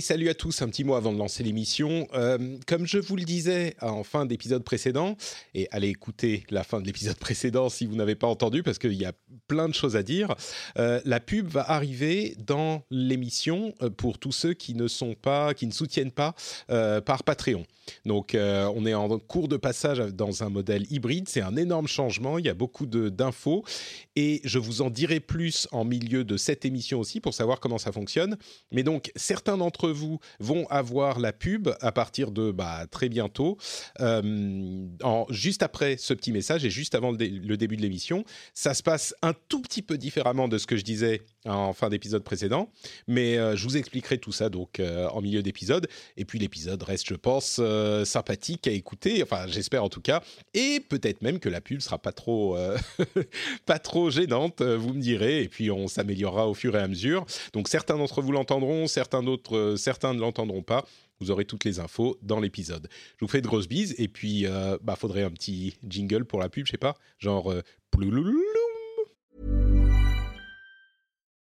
Salut à tous, un petit mot avant de lancer l'émission. Euh, comme je vous le disais en fin d'épisode précédent, et allez écouter la fin de l'épisode précédent si vous n'avez pas entendu, parce qu'il y a plein de choses à dire, euh, la pub va arriver dans l'émission euh, pour tous ceux qui ne sont pas, qui ne soutiennent pas par Patreon. Donc, on est en cours de passage dans un modèle hybride. C'est un énorme changement. Il y a beaucoup d'infos et je vous en dirai plus en milieu de cette émission aussi pour savoir comment ça fonctionne. Mais donc, certains d'entre vous vont avoir la pub à partir de bah, très bientôt, euh, juste après ce petit message et juste avant le, début de l'émission. Ça se passe un tout petit peu différemment de ce que je disais en fin d'épisode précédent, mais euh, je vous expliquerai tout ça donc euh, en milieu d'épisode. Et puis l'épisode reste, je pense, sympathique à écouter, enfin j'espère en tout cas, et peut-être même que la pub sera pas trop, pas trop gênante, vous me direz, et puis on s'améliorera au fur et à mesure. Donc certains d'entre vous l'entendront, certains d'autres certains ne l'entendront pas. Vous aurez toutes les infos dans l'épisode. Je vous fais de grosses bises et puis euh, bah faudrait un petit jingle pour la pub, je sais pas, genre euh,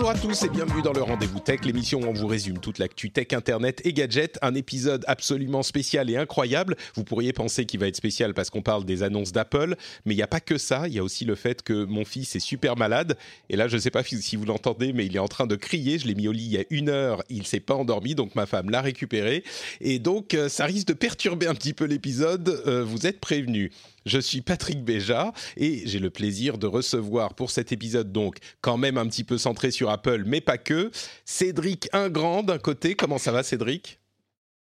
Bonjour à tous et bienvenue dans le Rendez-vous Tech, l'émission où on vous résume toute l'actu tech, internet et gadgets. Un épisode absolument spécial et incroyable. Vous pourriez penser qu'il va être spécial parce qu'on parle des annonces d'Apple, mais il n'y a pas que ça. Il y a aussi le fait que mon fils est super malade. Et là, je ne sais pas si vous l'entendez, mais il est en train de crier. Je l'ai mis au lit il y a une heure. Il s'est pas endormi, donc ma femme l'a récupéré. Et donc, euh, ça risque de perturber un petit peu l'épisode. Euh, vous êtes prévenus. Je suis Patrick Béja et j'ai le plaisir de recevoir pour cet épisode donc quand même un petit peu centré sur Apple, mais pas que, Cédric Ingrand d'un côté. Comment ça va Cédric?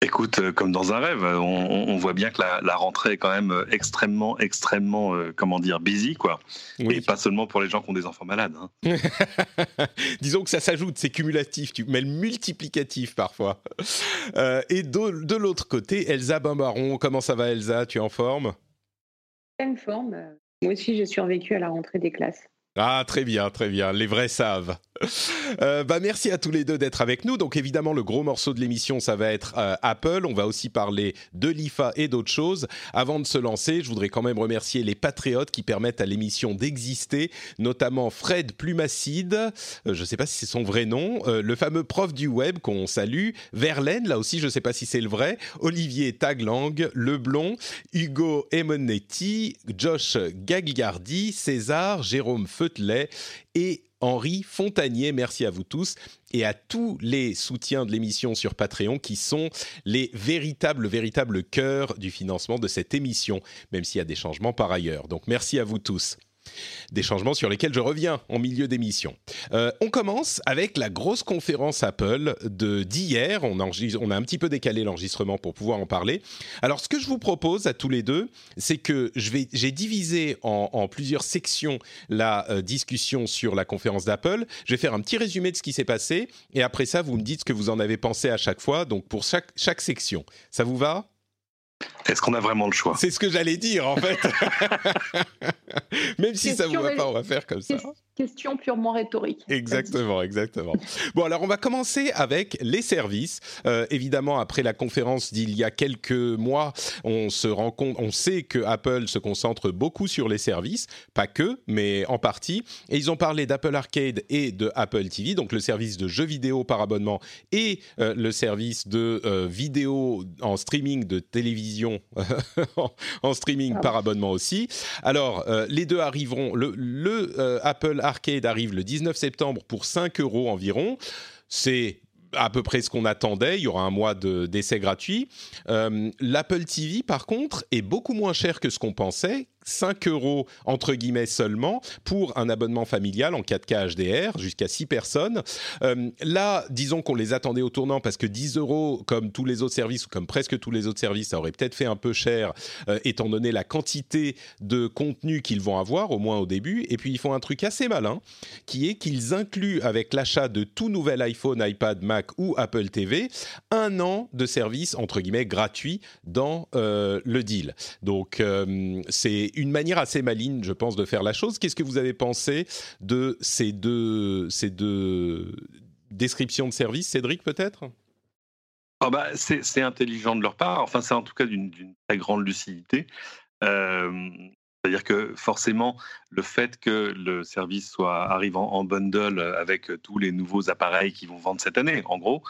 Écoute, euh, comme dans un rêve, on, voit bien que la, rentrée est quand même euh, extrêmement, extrêmement, euh, comment dire, busy, quoi. Et pas seulement pour les gens qui ont des enfants malades. Hein. Disons que ça s'ajoute, c'est cumulatif, tu mets le multiplicatif parfois. et de, de l'autre côté, Elsa Bimbaron, comment ça va Elsa? Tu es en forme? Pleine forme. Moi aussi, j'ai survécu à la rentrée des classes. Ah, très bien, très bien. Les vrais savent. Euh, bah, merci à tous les deux d'être avec nous. Donc évidemment, le gros morceau de l'émission, ça va être euh, Apple. On va aussi parler de l'IFA et d'autres choses. Avant de se lancer, je voudrais quand même remercier les patriotes qui permettent à l'émission d'exister, notamment Fred Plumacide, euh, je ne sais pas si c'est son vrai nom, le fameux prof du web qu'on salue, Verlaine, là aussi je ne sais pas si c'est le vrai, Olivier Taglang, Leblon, Hugo Emonetti, Josh Gagliardi, César, Jérôme Et Henri Fontanier. Merci à vous tous et à tous les soutiens de l'émission sur Patreon qui sont les véritables, véritables cœurs du financement de cette émission, même s'il y a des changements par ailleurs. Donc merci à vous tous. Des changements sur lesquels je reviens en milieu d'émission. Euh, on commence avec la grosse conférence Apple de d'hier. On, a un petit peu décalé l'enregistrement pour pouvoir en parler. Alors, ce que je vous propose à tous les deux, c'est que j'ai divisé en, plusieurs sections la euh, discussion sur la conférence d'Apple. Je vais faire un petit résumé de ce qui s'est passé et après ça, vous me dites ce que vous en avez pensé à chaque fois. Donc, pour chaque, chaque section, ça vous va? Est-ce qu'on a vraiment le choix? C'est ce que j'allais dire en fait. Même si ça ne vous va pas, on va faire comme ça. Question purement rhétorique. Exactement, exactement. bon, alors on va commencer avec les services. Euh, évidemment, après la conférence d'il y a quelques mois, on se rend compte, on sait que Apple se concentre beaucoup sur les services, pas que, mais en partie. Et ils ont parlé d'Apple Arcade et de Apple TV, donc le service de jeux vidéo par abonnement et euh, le service de euh, vidéo en streaming de télévision en streaming ah. par abonnement aussi. Alors, les deux arriveront. Le, le Apple Arcade arrive le 19 septembre pour 5 euros environ. C'est à peu près ce qu'on attendait. Il y aura un mois d'essai gratuit. Euh, L'Apple TV, par contre, est beaucoup moins cher que ce qu'on pensait. 5 euros entre guillemets seulement pour un abonnement familial en 4K HDR jusqu'à 6 personnes. Euh, là, disons qu'on les attendait au tournant parce que 10 euros, comme tous les autres services ou comme presque tous les autres services, ça aurait peut-être fait un peu cher euh, étant donné la quantité de contenu qu'ils vont avoir, au moins au début. Et puis ils font un truc assez malin qui est qu'ils incluent avec l'achat de tout nouvel iPhone, iPad, Mac ou Apple TV un an de service entre guillemets gratuit dans euh, le deal. Donc c'est une manière assez maligne, je pense, de faire la chose. Qu'est-ce que vous avez pensé de ces deux, descriptions de services, Cédric, peut-être? Oh bah, C'est intelligent de leur part, enfin c'est en tout cas d'une très grande lucidité. Euh, c'est-à-dire que forcément, le fait que le service soit arrivant en bundle avec tous les nouveaux appareils qu'ils vont vendre cette année, en gros,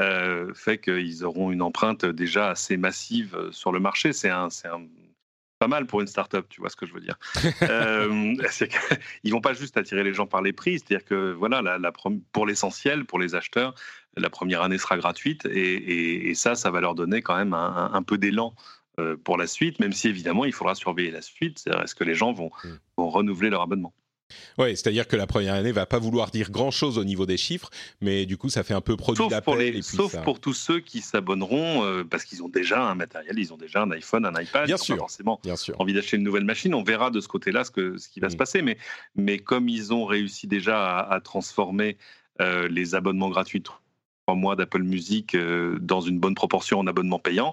euh, fait qu'ils auront une empreinte déjà assez massive sur le marché. C'est un, un, pas mal pour une start-up, tu vois ce que je veux dire. euh, ils vont pas juste attirer les gens par les prix, c'est-à-dire que voilà, la, pour l'essentiel, pour les acheteurs, la première année sera gratuite et, ça, ça va leur donner quand même un, peu d'élan euh, pour la suite, même si évidemment il faudra surveiller la suite. C'est-à-dire est-ce que les gens vont, mm. vont renouveler leur abonnement oui, c'est-à-dire que la première année va pas vouloir dire grand-chose au niveau des chiffres, mais du coup, ça fait un peu produit d'appel. Sauf pour tous ceux qui s'abonneront euh, parce qu'ils ont déjà un matériel, ils ont déjà un iPhone, un iPad. Bien sûr. forcément bien sûr. envie d'acheter une nouvelle machine. On verra de ce côté-là ce, que, ce qui va se mm. passer. Mais, mais comme ils ont réussi déjà à, transformer euh, les abonnements gratuits mois d'Apple Music euh, dans une bonne proportion en abonnement payant,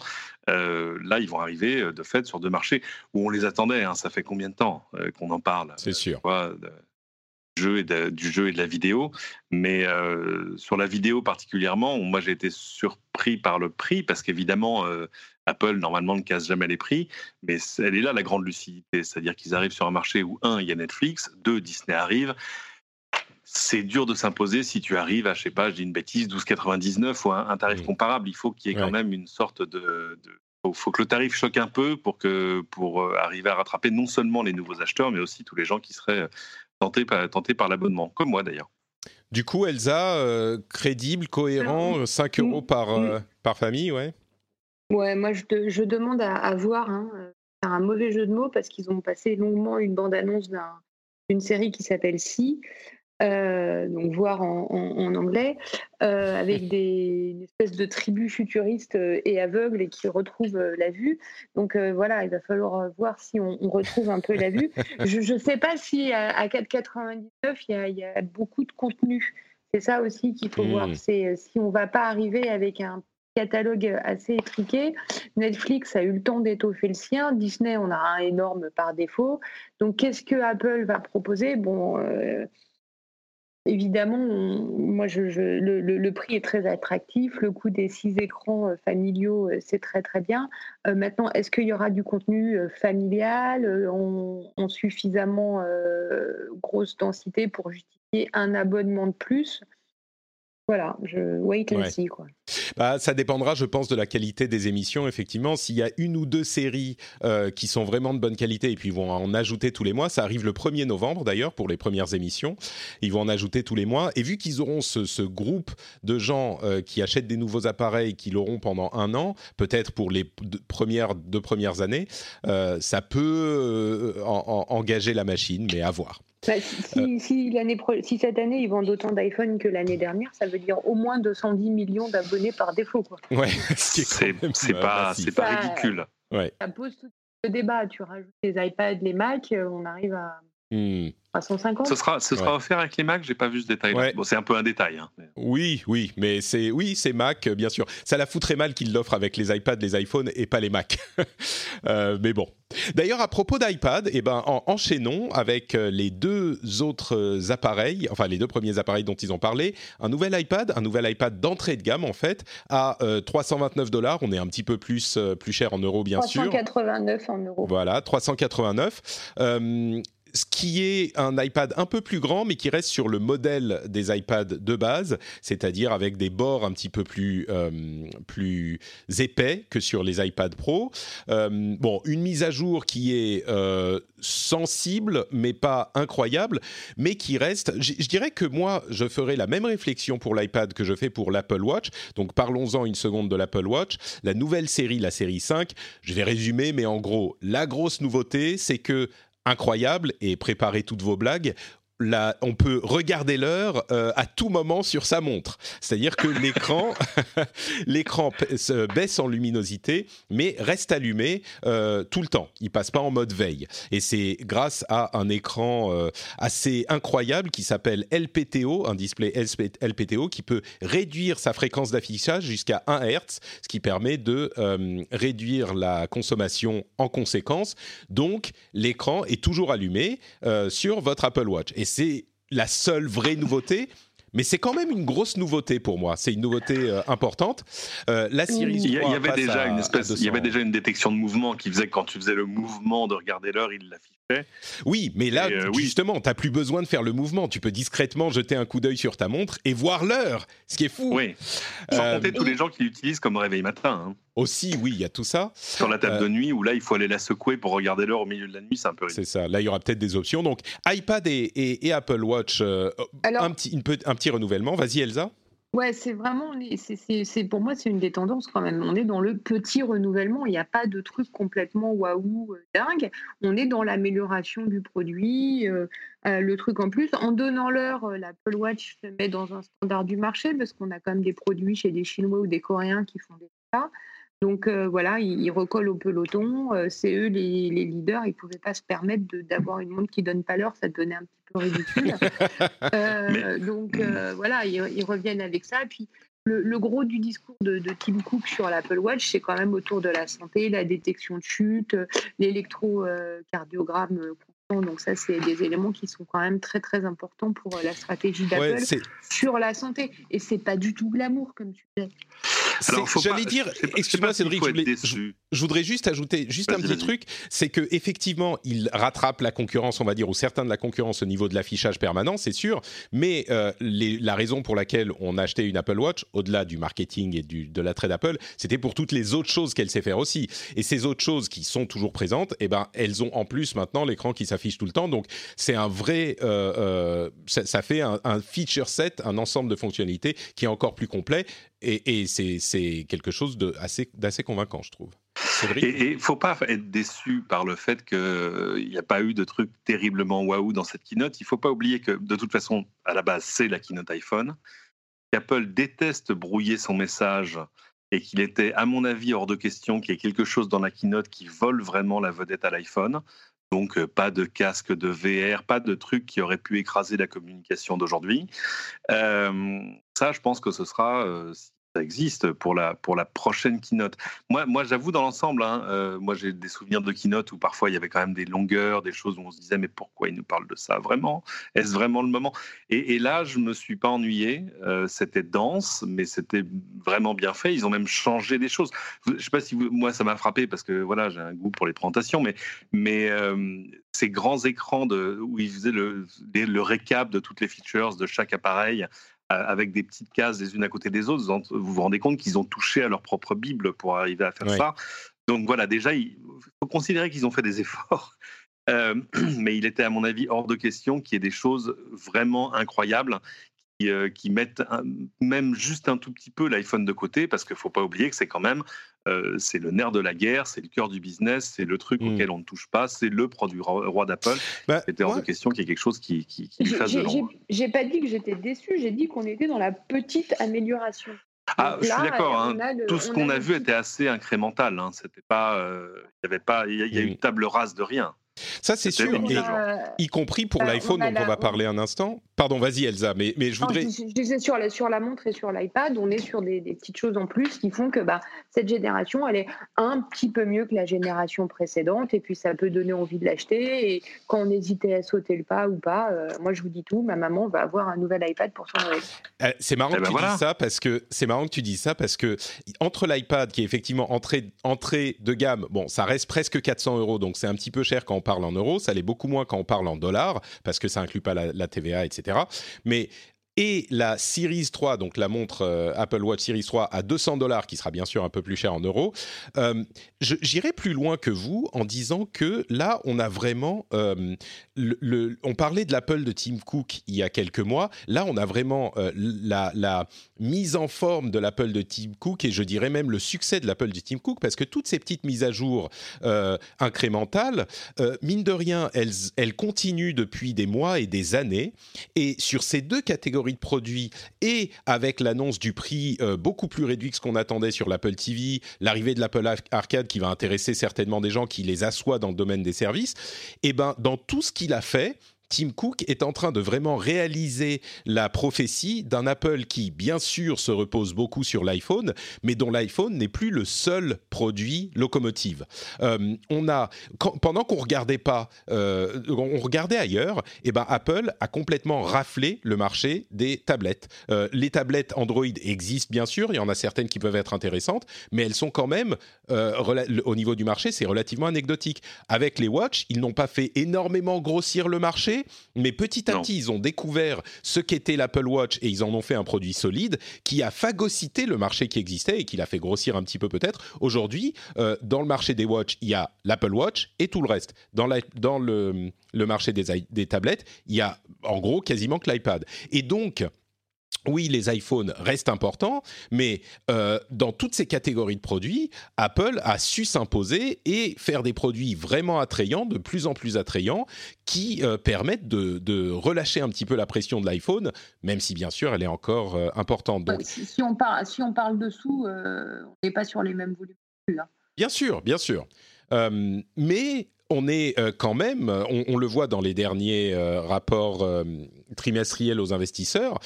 euh, là, ils vont arriver euh, de fait sur deux marchés où on les attendait. Hein. ça fait combien de temps qu'on en parle C'est sûr. du, jeu et de, du jeu et de la vidéo. Mais sur la vidéo particulièrement, moi j'ai été surpris par le prix parce qu'évidemment, Apple normalement ne casse jamais les prix, mais elle est là la grande lucidité. C'est-à-dire qu'ils arrivent sur un marché où, un, il y a Netflix, deux, Disney arrive c'est dur de s'imposer si tu arrives à, je sais pas, je dis une bêtise, 12,99 ou un, tarif comparable. Il faut qu'il y ait quand même une sorte de, Il faut que le tarif choque un peu pour, que, pour euh, arriver à rattraper non seulement les nouveaux acheteurs, mais aussi tous les gens qui seraient euh, tentés, tentés par l'abonnement, comme moi d'ailleurs. Du coup, Elsa, euh, crédible, cohérent, 5 euros par, par famille, ouais. Ouais, moi je, je demande à, voir, hein, un mauvais jeu de mots, parce qu'ils ont passé longuement une bande-annonce d'une série qui s'appelle Si, euh, donc voir en, anglais, euh, avec des une espèce de tribus futuristes euh, et aveugles et qui retrouvent la vue. Donc voilà, il va falloir voir si on, retrouve un peu la vue. Je ne sais pas si à, 4,99 il y, a, beaucoup de contenu. C'est ça aussi qu'il faut voir. Hmm. C'est si on va pas arriver avec un catalogue assez étriqué. Netflix a eu le temps d'étoffer le sien. Disney, on a un énorme par défaut. Donc, qu'est-ce que Apple va proposer? Bon, Évidemment, moi, je, le, prix est très attractif. Le coût des six écrans euh, familiaux, euh, c'est très très bien. Euh, maintenant, est-ce qu'il y aura du contenu familial en, suffisamment grosse densité pour justifier un abonnement de plus? Voilà, je wait and see quoi. Bah, ça dépendra, je pense, de la qualité des émissions. Effectivement, s'il y a une ou deux séries euh, qui sont vraiment de bonne qualité et puis ils vont en ajouter tous les mois, ça arrive le 1er novembre d'ailleurs pour les premières émissions. Ils vont en ajouter tous les mois et vu qu'ils auront ce, groupe de gens euh, qui achètent des nouveaux appareils, qui l'auront pendant un an, peut-être pour les deux premières deux premières années, euh, ça peut engager la machine, mais à voir. Bah, si, si, cette année ils vendent autant d'iPhone que l'année dernière, ça veut dire au moins 210 millions d'abonnés par défaut. Quoi. Ouais, c'est pas, pas ridicule. Ouais. Ça pose tout le débat. Tu rajoutes les iPads, les Mac, euh, on arrive à. À 150 Ce sera, ce sera offert avec les Mac, j'ai pas vu ce détail. Bon, c'est un peu un détail. Hein, oui, oui, mais c'est oui, c'est Mac, bien sûr. Ça la foutrait mal qu'ils l'offrent avec les iPads, les iPhones et pas les Mac. euh, mais bon, D'ailleurs, à propos d'iPad, eh ben, enchaînons avec euh, les deux autres euh, appareils, enfin les deux premiers appareils dont ils ont parlé. Un nouvel iPad, un nouvel iPad d'entrée de gamme en fait, à 329 euh, dollars. On est un petit peu plus, plus cher en euros, bien sûr. 389 en euros. Voilà, 389 ce qui est un iPad un peu plus grand, mais qui reste sur le modèle des iPads de base, c'est-à-dire avec des bords un petit peu plus, euh, plus épais que sur les iPad Pro. Euh, bon, une mise à jour qui est euh, sensible, mais pas incroyable, mais qui reste. Je dirais que moi, je ferai la même réflexion pour l'iPad que je fais pour l'Apple Watch. Donc parlons-en une seconde de l'Apple Watch. La nouvelle série, la série 5, je vais résumer, mais en gros, la grosse nouveauté, c'est que incroyable et préparez toutes vos blagues on peut regarder l'heure euh, à tout moment sur sa montre. C'est-à-dire que l'écran, l'écran se baisse en luminosité, mais reste allumé euh, tout le temps. Il passe pas en mode veille. Et c'est grâce à un écran euh, assez incroyable qui s'appelle LPTO, un display LPTO qui peut réduire sa fréquence d'affichage jusqu'à 1 Hz, ce qui permet de réduire la consommation en conséquence. Donc, l'écran est toujours allumé sur votre Apple Watch. Et c'est la seule vraie nouveauté. Mais c'est quand même une grosse nouveauté pour moi. C'est une nouveauté euh, importante. Euh, la Series il y, avait déjà une espèce, il y avait déjà une détection de mouvement qui faisait que quand tu faisais le mouvement de regarder l'heure, il l'affichait. Oui, mais là, euh, justement, tu n'as plus besoin de faire le mouvement. Tu peux discrètement jeter un coup d'œil sur ta montre et voir l'heure, ce qui est fou. Oui. Sans compter tous les gens qui l'utilisent comme réveil matin. Hein. Aussi, oui, il y a tout ça. Sur la table de nuit, où là, il faut aller la secouer pour regarder l'heure au milieu de la nuit, c'est un peu C'est ça. Là, il y aura peut-être des options. Donc, iPad et, Apple Watch, un, petit, un petit renouvellement. Vas-y, Elsa. Ouais, c'est vraiment, c'est pour moi, c'est une des tendances quand même. On est dans le petit renouvellement. Il n'y a pas de truc complètement waouh euh, dingue. On est dans l'amélioration du produit, euh, euh, le truc en plus. En donnant l'heure, l'Apple Watch se met dans un standard du marché parce qu'on a quand même des produits chez des Chinois ou des Coréens qui font des ça. Donc voilà, ils, recollent au peloton. c'est eux les, leaders. Ils ne pouvaient pas se permettre d'avoir une montre qui donne pas l'heure. Ça devenait un petit peu ridicule. Donc voilà, ils, reviennent avec ça. Puis le, gros du discours de, Tim Cook sur l'Apple Watch, c'est quand même autour de la santé, la détection de chute, l'électrocardiogramme donc ça, c'est des éléments qui sont quand même très très importants pour la stratégie d'Apple sur la santé. Et c'est pas du tout glamour comme tu disais. J'allais dire, excuse-moi Cédric, je, voudrais juste ajouter juste un petit truc, c'est que effectivement, il rattrape la concurrence, on va dire, ou certains de la concurrence au niveau de l'affichage permanent, c'est sûr. Mais euh, la raison pour laquelle on a acheté une Apple Watch, au-delà du marketing et du, de l'attrait d'Apple, c'était pour toutes les autres choses qu'elle sait faire aussi. Et ces autres choses qui sont toujours présentes, eh ben, elles ont en plus maintenant l'écran qui s'affiche tout le temps. Donc c'est un vrai, euh, euh, ça, fait un, un feature set, un ensemble de fonctionnalités qui est encore plus complet et, c'est quelque chose d'assez convaincant, je trouve. Et il faut pas être déçu par le fait qu'il n'y a pas eu de truc terriblement waouh dans cette keynote. Il faut pas oublier que de toute façon, à la base, c'est la keynote iPhone. Apple déteste brouiller son message et qu'il était, à mon avis, hors de question qu'il y ait quelque chose dans la keynote qui vole vraiment la vedette à l'iPhone. Donc, euh, pas de casque de VR, pas de truc qui aurait pu écraser la communication d'aujourd'hui. Euh, ça, je pense que ce sera, euh, ça existe pour la, pour la prochaine keynote. Moi, moi j'avoue, dans l'ensemble, hein, euh, moi j'ai des souvenirs de keynote où parfois il y avait quand même des longueurs, des choses où on se disait mais pourquoi il nous parle de ça vraiment? Est-ce vraiment le moment? Et, là, je me suis pas ennuyé. Euh, c'était dense, mais c'était vraiment bien fait. Ils ont même changé des choses. Je sais pas si moi ça m'a frappé parce que voilà, j'ai un goût pour les présentations, mais, mais euh, ces grands écrans de, où ils faisaient le, le récap de toutes les features de chaque appareil avec des petites cases les unes à côté des autres, vous vous rendez compte qu'ils ont touché à leur propre Bible pour arriver à faire ça. Donc voilà, déjà, il faut considérer qu'ils ont fait des efforts. Euh, mais il était, à mon avis, hors de question qu'il y ait des choses vraiment incroyables euh, qui, mettent même juste un tout petit peu l'iPhone de côté, parce qu'il ne faut pas oublier que c'est quand même euh, c'est le nerf de la guerre, c'est le cœur du business, c'est le truc hmm. auquel on ne touche pas, c'est le produit roi d'Apple. Bah, C'était hors de question qu'il y ait quelque chose qui, qui, qui lui fasse de l'ombre. J'ai pas dit que j'étais déçu, j'ai dit qu'on était dans la petite amélioration. Ah, je suis d'accord. Hein. Tout ce qu'on a, vu était assez incrémental. Hein. C'était pas, euh, il y avait pas, il y, a, une table rase de rien. Ça, c'est sûr, y compris pour l'iPhone dont on va parler un instant. Pardon, vas-y Elsa, mais, mais je voudrais... je, disais sur la, sur la montre et sur l'iPad, on est sur des, petites choses en plus qui font que bah, cette génération, elle est un petit peu mieux que la génération précédente, et puis ça peut donner envie de l'acheter, et quand on hésitait à sauter le pas ou pas, euh, moi je vous dis tout, ma maman va avoir un nouvel iPad pour son Noël. Euh, c'est marrant, eh que ben tu dis ça parce que, c'est marrant que tu dis ça parce que entre l'iPad qui est effectivement entrée, entrée de gamme, bon, ça reste presque 400 euros, donc c'est un petit peu cher quand on parle en euros, ça l'est beaucoup moins quand on parle en dollars, parce que ça inclut pas la, la TVA, etc. Mais et la Series 3, donc la montre euh, Apple Watch Series 3 à 200 dollars, qui sera bien sûr un peu plus cher en euros. Euh, j'irai plus loin que vous en disant que là, on a vraiment, euh, on parlait de l'Apple de Tim Cook il y a quelques mois. Là, on a vraiment la, mise en forme de l'Apple de Tim Cook et je dirais même le succès de l'Apple de Tim Cook parce que toutes ces petites mises à jour incrémentales, mine de rien, elles continuent depuis des mois et des années. Et sur ces deux catégories de produits et avec l'annonce du prix euh, beaucoup plus réduit que ce qu'on attendait sur l'Apple TV, l'arrivée de l'Apple Arcade qui va intéresser certainement des gens qui les assoient dans le domaine des services, et eh ben dans tout ce qu'il a fait, Tim Cook est en train de vraiment réaliser la prophétie d'un Apple qui, bien sûr, se repose beaucoup sur l'iPhone, mais dont l'iPhone n'est plus le seul produit locomotive. Euh, on a, pendant qu'on regardait pas, euh, on regardait ailleurs, et eh ben Apple a complètement raflé le marché des tablettes. Euh, les tablettes Android existent bien sûr, il y en a certaines qui peuvent être intéressantes, mais elles sont quand même au niveau du marché, c'est relativement anecdotique. Avec les Watch, ils n'ont pas fait énormément grossir le marché mais petit à petit, ils ont découvert ce qu'était l'Apple Watch et ils en ont fait un produit solide qui a phagocyté le marché qui existait et qui l'a fait grossir un petit peu peut-être. Aujourd'hui, euh, dans le marché des Watch, il y a l'Apple Watch et tout le reste. Dans, dans le, le, marché des, des tablettes, il y a en gros quasiment que l'iPad. Et donc, oui, les iPhones restent importants, mais euh, dans toutes ces catégories de produits, Apple a su s'imposer et faire des produits vraiment attrayants, de plus en plus attrayants, qui euh, permettent de, relâcher un petit peu la pression de l'iPhone, même si bien sûr elle est encore euh, importante. Donc, si, on parle, si on parle dessous, on n'est pas sur les mêmes volumes. Hein. Bien sûr, bien sûr. mais on est euh, quand même, on, le voit dans les derniers euh, rapports euh, trimestriels aux investisseurs,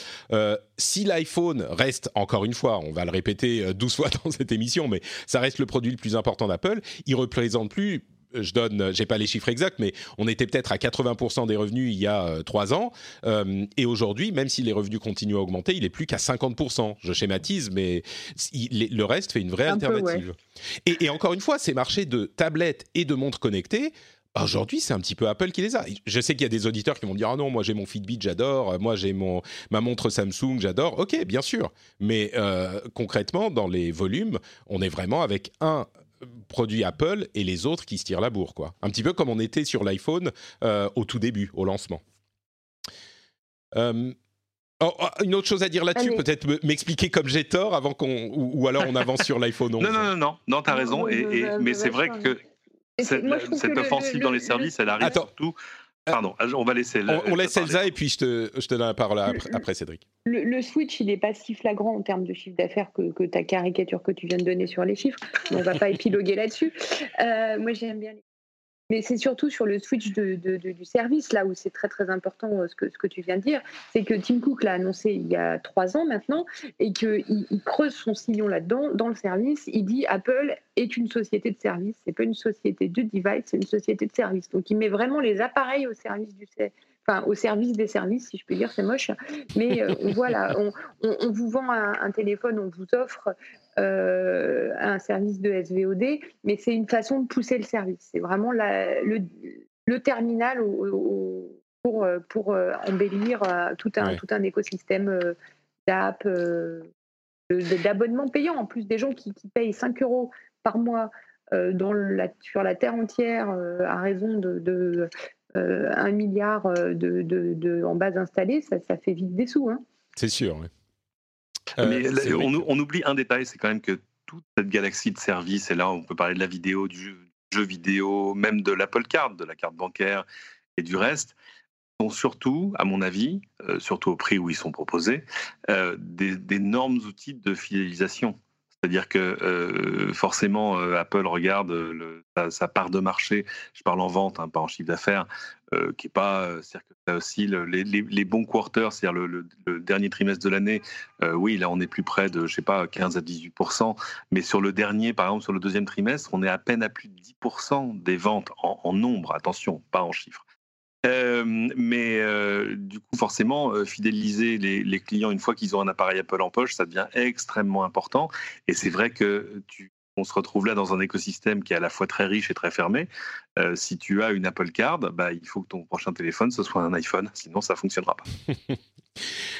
si l'iPhone reste, encore une fois, on va le répéter 12 fois dans cette émission, mais ça reste le produit le plus important d'Apple, il représente plus je donne, j'ai pas les chiffres exacts, mais on était peut-être à 80% des revenus il y a trois ans, et aujourd'hui, même si les revenus continuent à augmenter, il est plus qu'à 50%. Je schématise, mais le reste fait une vraie alternative. et, encore une fois, ces marchés de tablettes et de montres connectées, Aujourd'hui, c'est un petit peu Apple qui les a. Je sais qu'il y a des auditeurs qui vont dire ah non, moi j'ai mon Fitbit, j'adore. Moi j'ai mon ma montre Samsung, j'adore. Ok, bien sûr. Mais euh, concrètement, dans les volumes, on est vraiment avec un produit Apple et les autres qui se tirent la bourre, quoi. Un petit peu comme on était sur l'iPhone euh, au tout début, au lancement. Euh, oh, oh, une autre chose à dire là-dessus, peut-être m'expliquer comme j'ai tort avant qu'on ou, alors on avance sur l'iPhone 11. Non, non, non, non, non, t'as raison. Et, mais c'est vrai que cette, offensive dans les services, elle arrive surtout euh, Pardon, on va laisser. on, laisse Elsa et puis je te, je te donne la parole après, Cédric. Le, switch, il n'est pas si flagrant en termes de chiffre d'affaires que, que, ta caricature que tu viens de donner sur les chiffres. On ne va pas épiloguer là-dessus. Euh, moi, j'aime bien les mais c'est surtout sur le switch du service, là où c'est très très important euh, ce que, tu viens de dire, c'est que Tim Cook l'a annoncé il y a trois ans maintenant et qu'il il creuse son sillon là-dedans, dans le service. Il dit Apple est une société de service, c'est pas une société de device, c'est une société de service. Donc il met vraiment les appareils au service du, Enfin, au service des services, si je peux dire, c'est moche. Mais euh, voilà, on, on, vous vend un, un, téléphone, on vous offre euh, un service de SVOD, mais c'est une façon de pousser le service. C'est vraiment le, terminal pour, pour euh, embellir euh, tout un, tout un écosystème d'app, d'abonnements payants. En plus, des gens qui, payent 5 euros par mois dans la, sur la terre entière à raison de, 1 milliard de, en base installée, ça, ça fait vite des sous. Hein. C'est sûr. Oui. Mais euh, on, oublie un détail, c'est quand même que toute cette galaxie de services, et là on peut parler de la vidéo, du jeu, vidéo, même de l'Apple Card, de la carte bancaire et du reste, sont surtout, à mon avis, euh, surtout au prix où ils sont proposés, euh, d'énormes outils de fidélisation. C'est-à-dire que forcément, Apple regarde sa, part de marché, je parle en vente, hein, pas en chiffre d'affaires, qui est pas, c'est-à-dire que aussi les, bons quarters, c'est-à-dire le, dernier trimestre de l'année, oui, là on est plus près de, je sais pas, 15 à 18% mais sur le dernier, par exemple sur le deuxième trimestre, on est à peine à plus de 10% des ventes en nombre, attention, pas en chiffres. Euh, mais euh, du coup, forcément, euh, fidéliser les, clients une fois qu'ils ont un appareil Apple en poche, ça devient extrêmement important. Et c'est vrai que tu, on se retrouve là dans un écosystème qui est à la fois très riche et très fermé. Si tu as une Apple Card, bah, il faut que ton prochain téléphone ce soit un iPhone, sinon ça fonctionnera pas.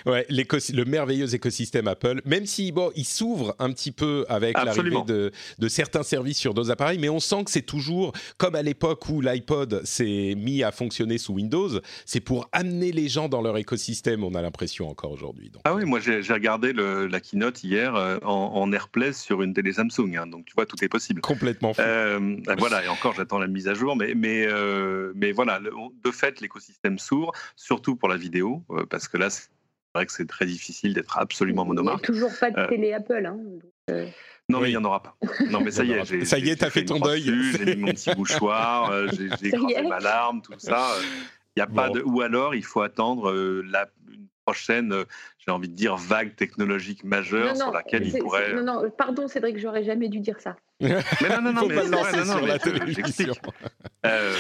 ouais, le merveilleux écosystème Apple, même si bon, il s'ouvre un petit peu avec l'arrivée de, de, certains services sur d'autres appareils, mais on sent que c'est toujours comme à l'époque où l'iPod s'est mis à fonctionner sous Windows, c'est pour amener les gens dans leur écosystème. On a l'impression encore aujourd'hui. Ah oui, moi j'ai regardé le, la keynote hier euh, en, AirPlay sur une télé Samsung, hein, donc tu vois tout est possible. Complètement. Euh, voilà, et encore j'attends la mise à jour, mais mais euh, mais voilà, de fait l'écosystème s'ouvre, surtout pour la vidéo, parce que là vrai que c'est très difficile d'être absolument monomarque. Il n'y a toujours pas de euh, télé Apple. Hein, euh. Non, mais il n'y en aura pas. Non, mais ça y est. Ça y est, t'as fait, ton deuil. J'ai mis mon petit mouchoir, euh, j'ai écrasé ma larme, tout ça. Il y a pas de. Ou alors, il faut attendre la, une prochaine, j'ai envie de dire, vague technologique majeure sur laquelle il pourrait. Non, non, pardon, Cédric, j'aurais jamais dû dire ça. mais non, non, non, mais, non, non, mais j'explique. Euh,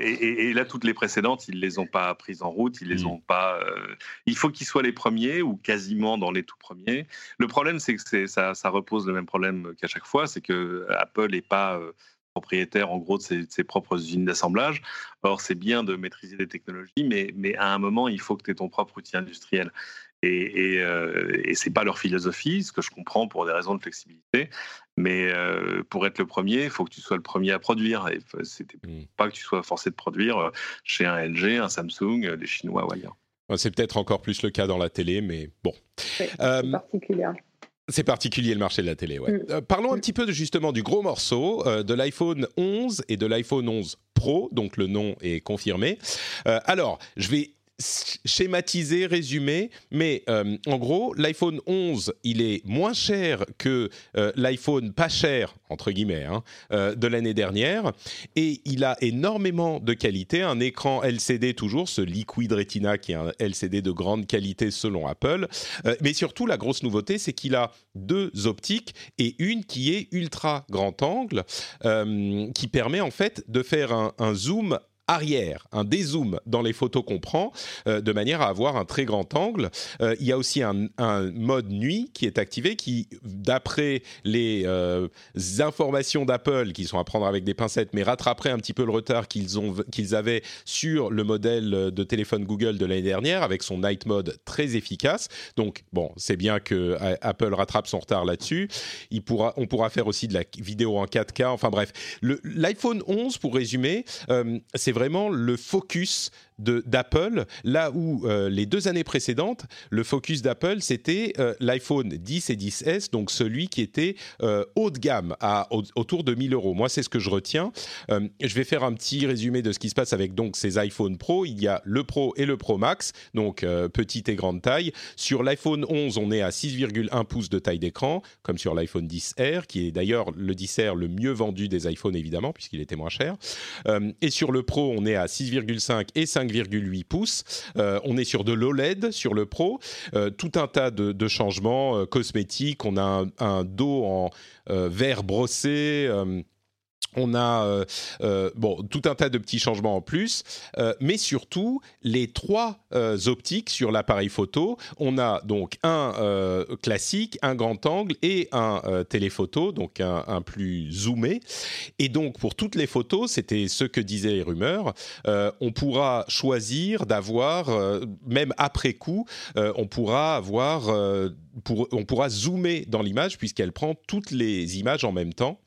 et, là, toutes les précédentes, ils les ont pas prises en route, ils les mm. ont pas. Euh, il faut qu'ils soient les premiers ou quasiment dans les tout premiers. Le problème, c'est que ça, ça repose le même problème qu'à chaque fois, c'est que Apple n'est pas euh, propriétaire en gros de ses, propres usines d'assemblage. Or, c'est bien de maîtriser des technologies, mais, mais à un moment, il faut que tu aies ton propre outil industriel. Et, et, et c'est pas leur philosophie, ce que je comprends pour des raisons de flexibilité. Mais euh, pour être le premier, il faut que tu sois le premier à produire. Et c'était mmh. pas que tu sois forcé de produire euh, chez un LG, un Samsung, euh, les Chinois ou ailleurs. C'est peut-être encore plus le cas dans la télé, mais bon. c'est particulier. C'est particulier le marché de la télé, ouais. Mmh. parlons un mmh. petit peu de, justement du gros morceau de l'iPhone 11 et de l'iPhone 11 Pro, donc le nom est confirmé. alors, je vais schématiser, résumer, mais euh, en gros, l'iPhone 11, il est moins cher que euh, l'iPhone pas cher, entre guillemets, hein, euh, de l'année dernière, et il a énormément de qualité, un écran LCD toujours, ce Liquid Retina qui est un LCD de grande qualité selon Apple, mais surtout la grosse nouveauté, c'est qu'il a deux optiques et une qui est ultra grand angle, qui permet en fait de faire un zoom arrière, un dézoom dans les photos qu'on prend, euh, de manière à avoir un très grand angle. Euh, il y a aussi un, mode nuit qui est activé, qui, d'après les euh, informations d'Apple, qui sont à prendre avec des pincettes, mais rattraperait un petit peu le retard qu'ils ont qu'ils avaient sur le modèle de téléphone Google de l'année dernière, avec son night mode très efficace. Donc, bon, c'est bien que Apple rattrape son retard là-dessus. Il pourra, on pourra faire aussi de la vidéo en 4K. Enfin bref, l'iPhone 11, pour résumer, c'est vraiment le focus d'Apple, là où euh, les deux années précédentes, le focus d'Apple, c'était euh, l'iPhone 10 et 10S, donc celui qui était euh, haut de gamme, à, autour de 1000 euros. Moi, c'est ce que je retiens. je vais faire un petit résumé de ce qui se passe avec donc ces iPhone Pro. Il y a le Pro et le Pro Max, donc petite et grande taille. Sur l'iPhone 11, on est à 6,1 pouces de taille d'écran, comme sur l'iPhone 10R, qui est d'ailleurs le 10R le mieux vendu des iPhones, évidemment, puisqu'il était moins cher. et sur le Pro, on est à 6,5 et 5,8 pouces. Euh, on est sur de l'OLED sur le Pro. Euh, tout un tas de, changements euh, cosmétiques. On a un, un dos en verre brossé on a euh, euh, bon tout un tas de petits changements en plus, euh, mais surtout les trois optiques sur l'appareil photo. On a donc un classique, un grand angle et un téléphoto, donc un, plus zoomé. Et donc pour toutes les photos, c'était ce que disaient les rumeurs, on pourra choisir d'avoir, même après coup, on pourra avoir on pourra zoomer dans l'image puisqu'elle prend toutes les images en même temps.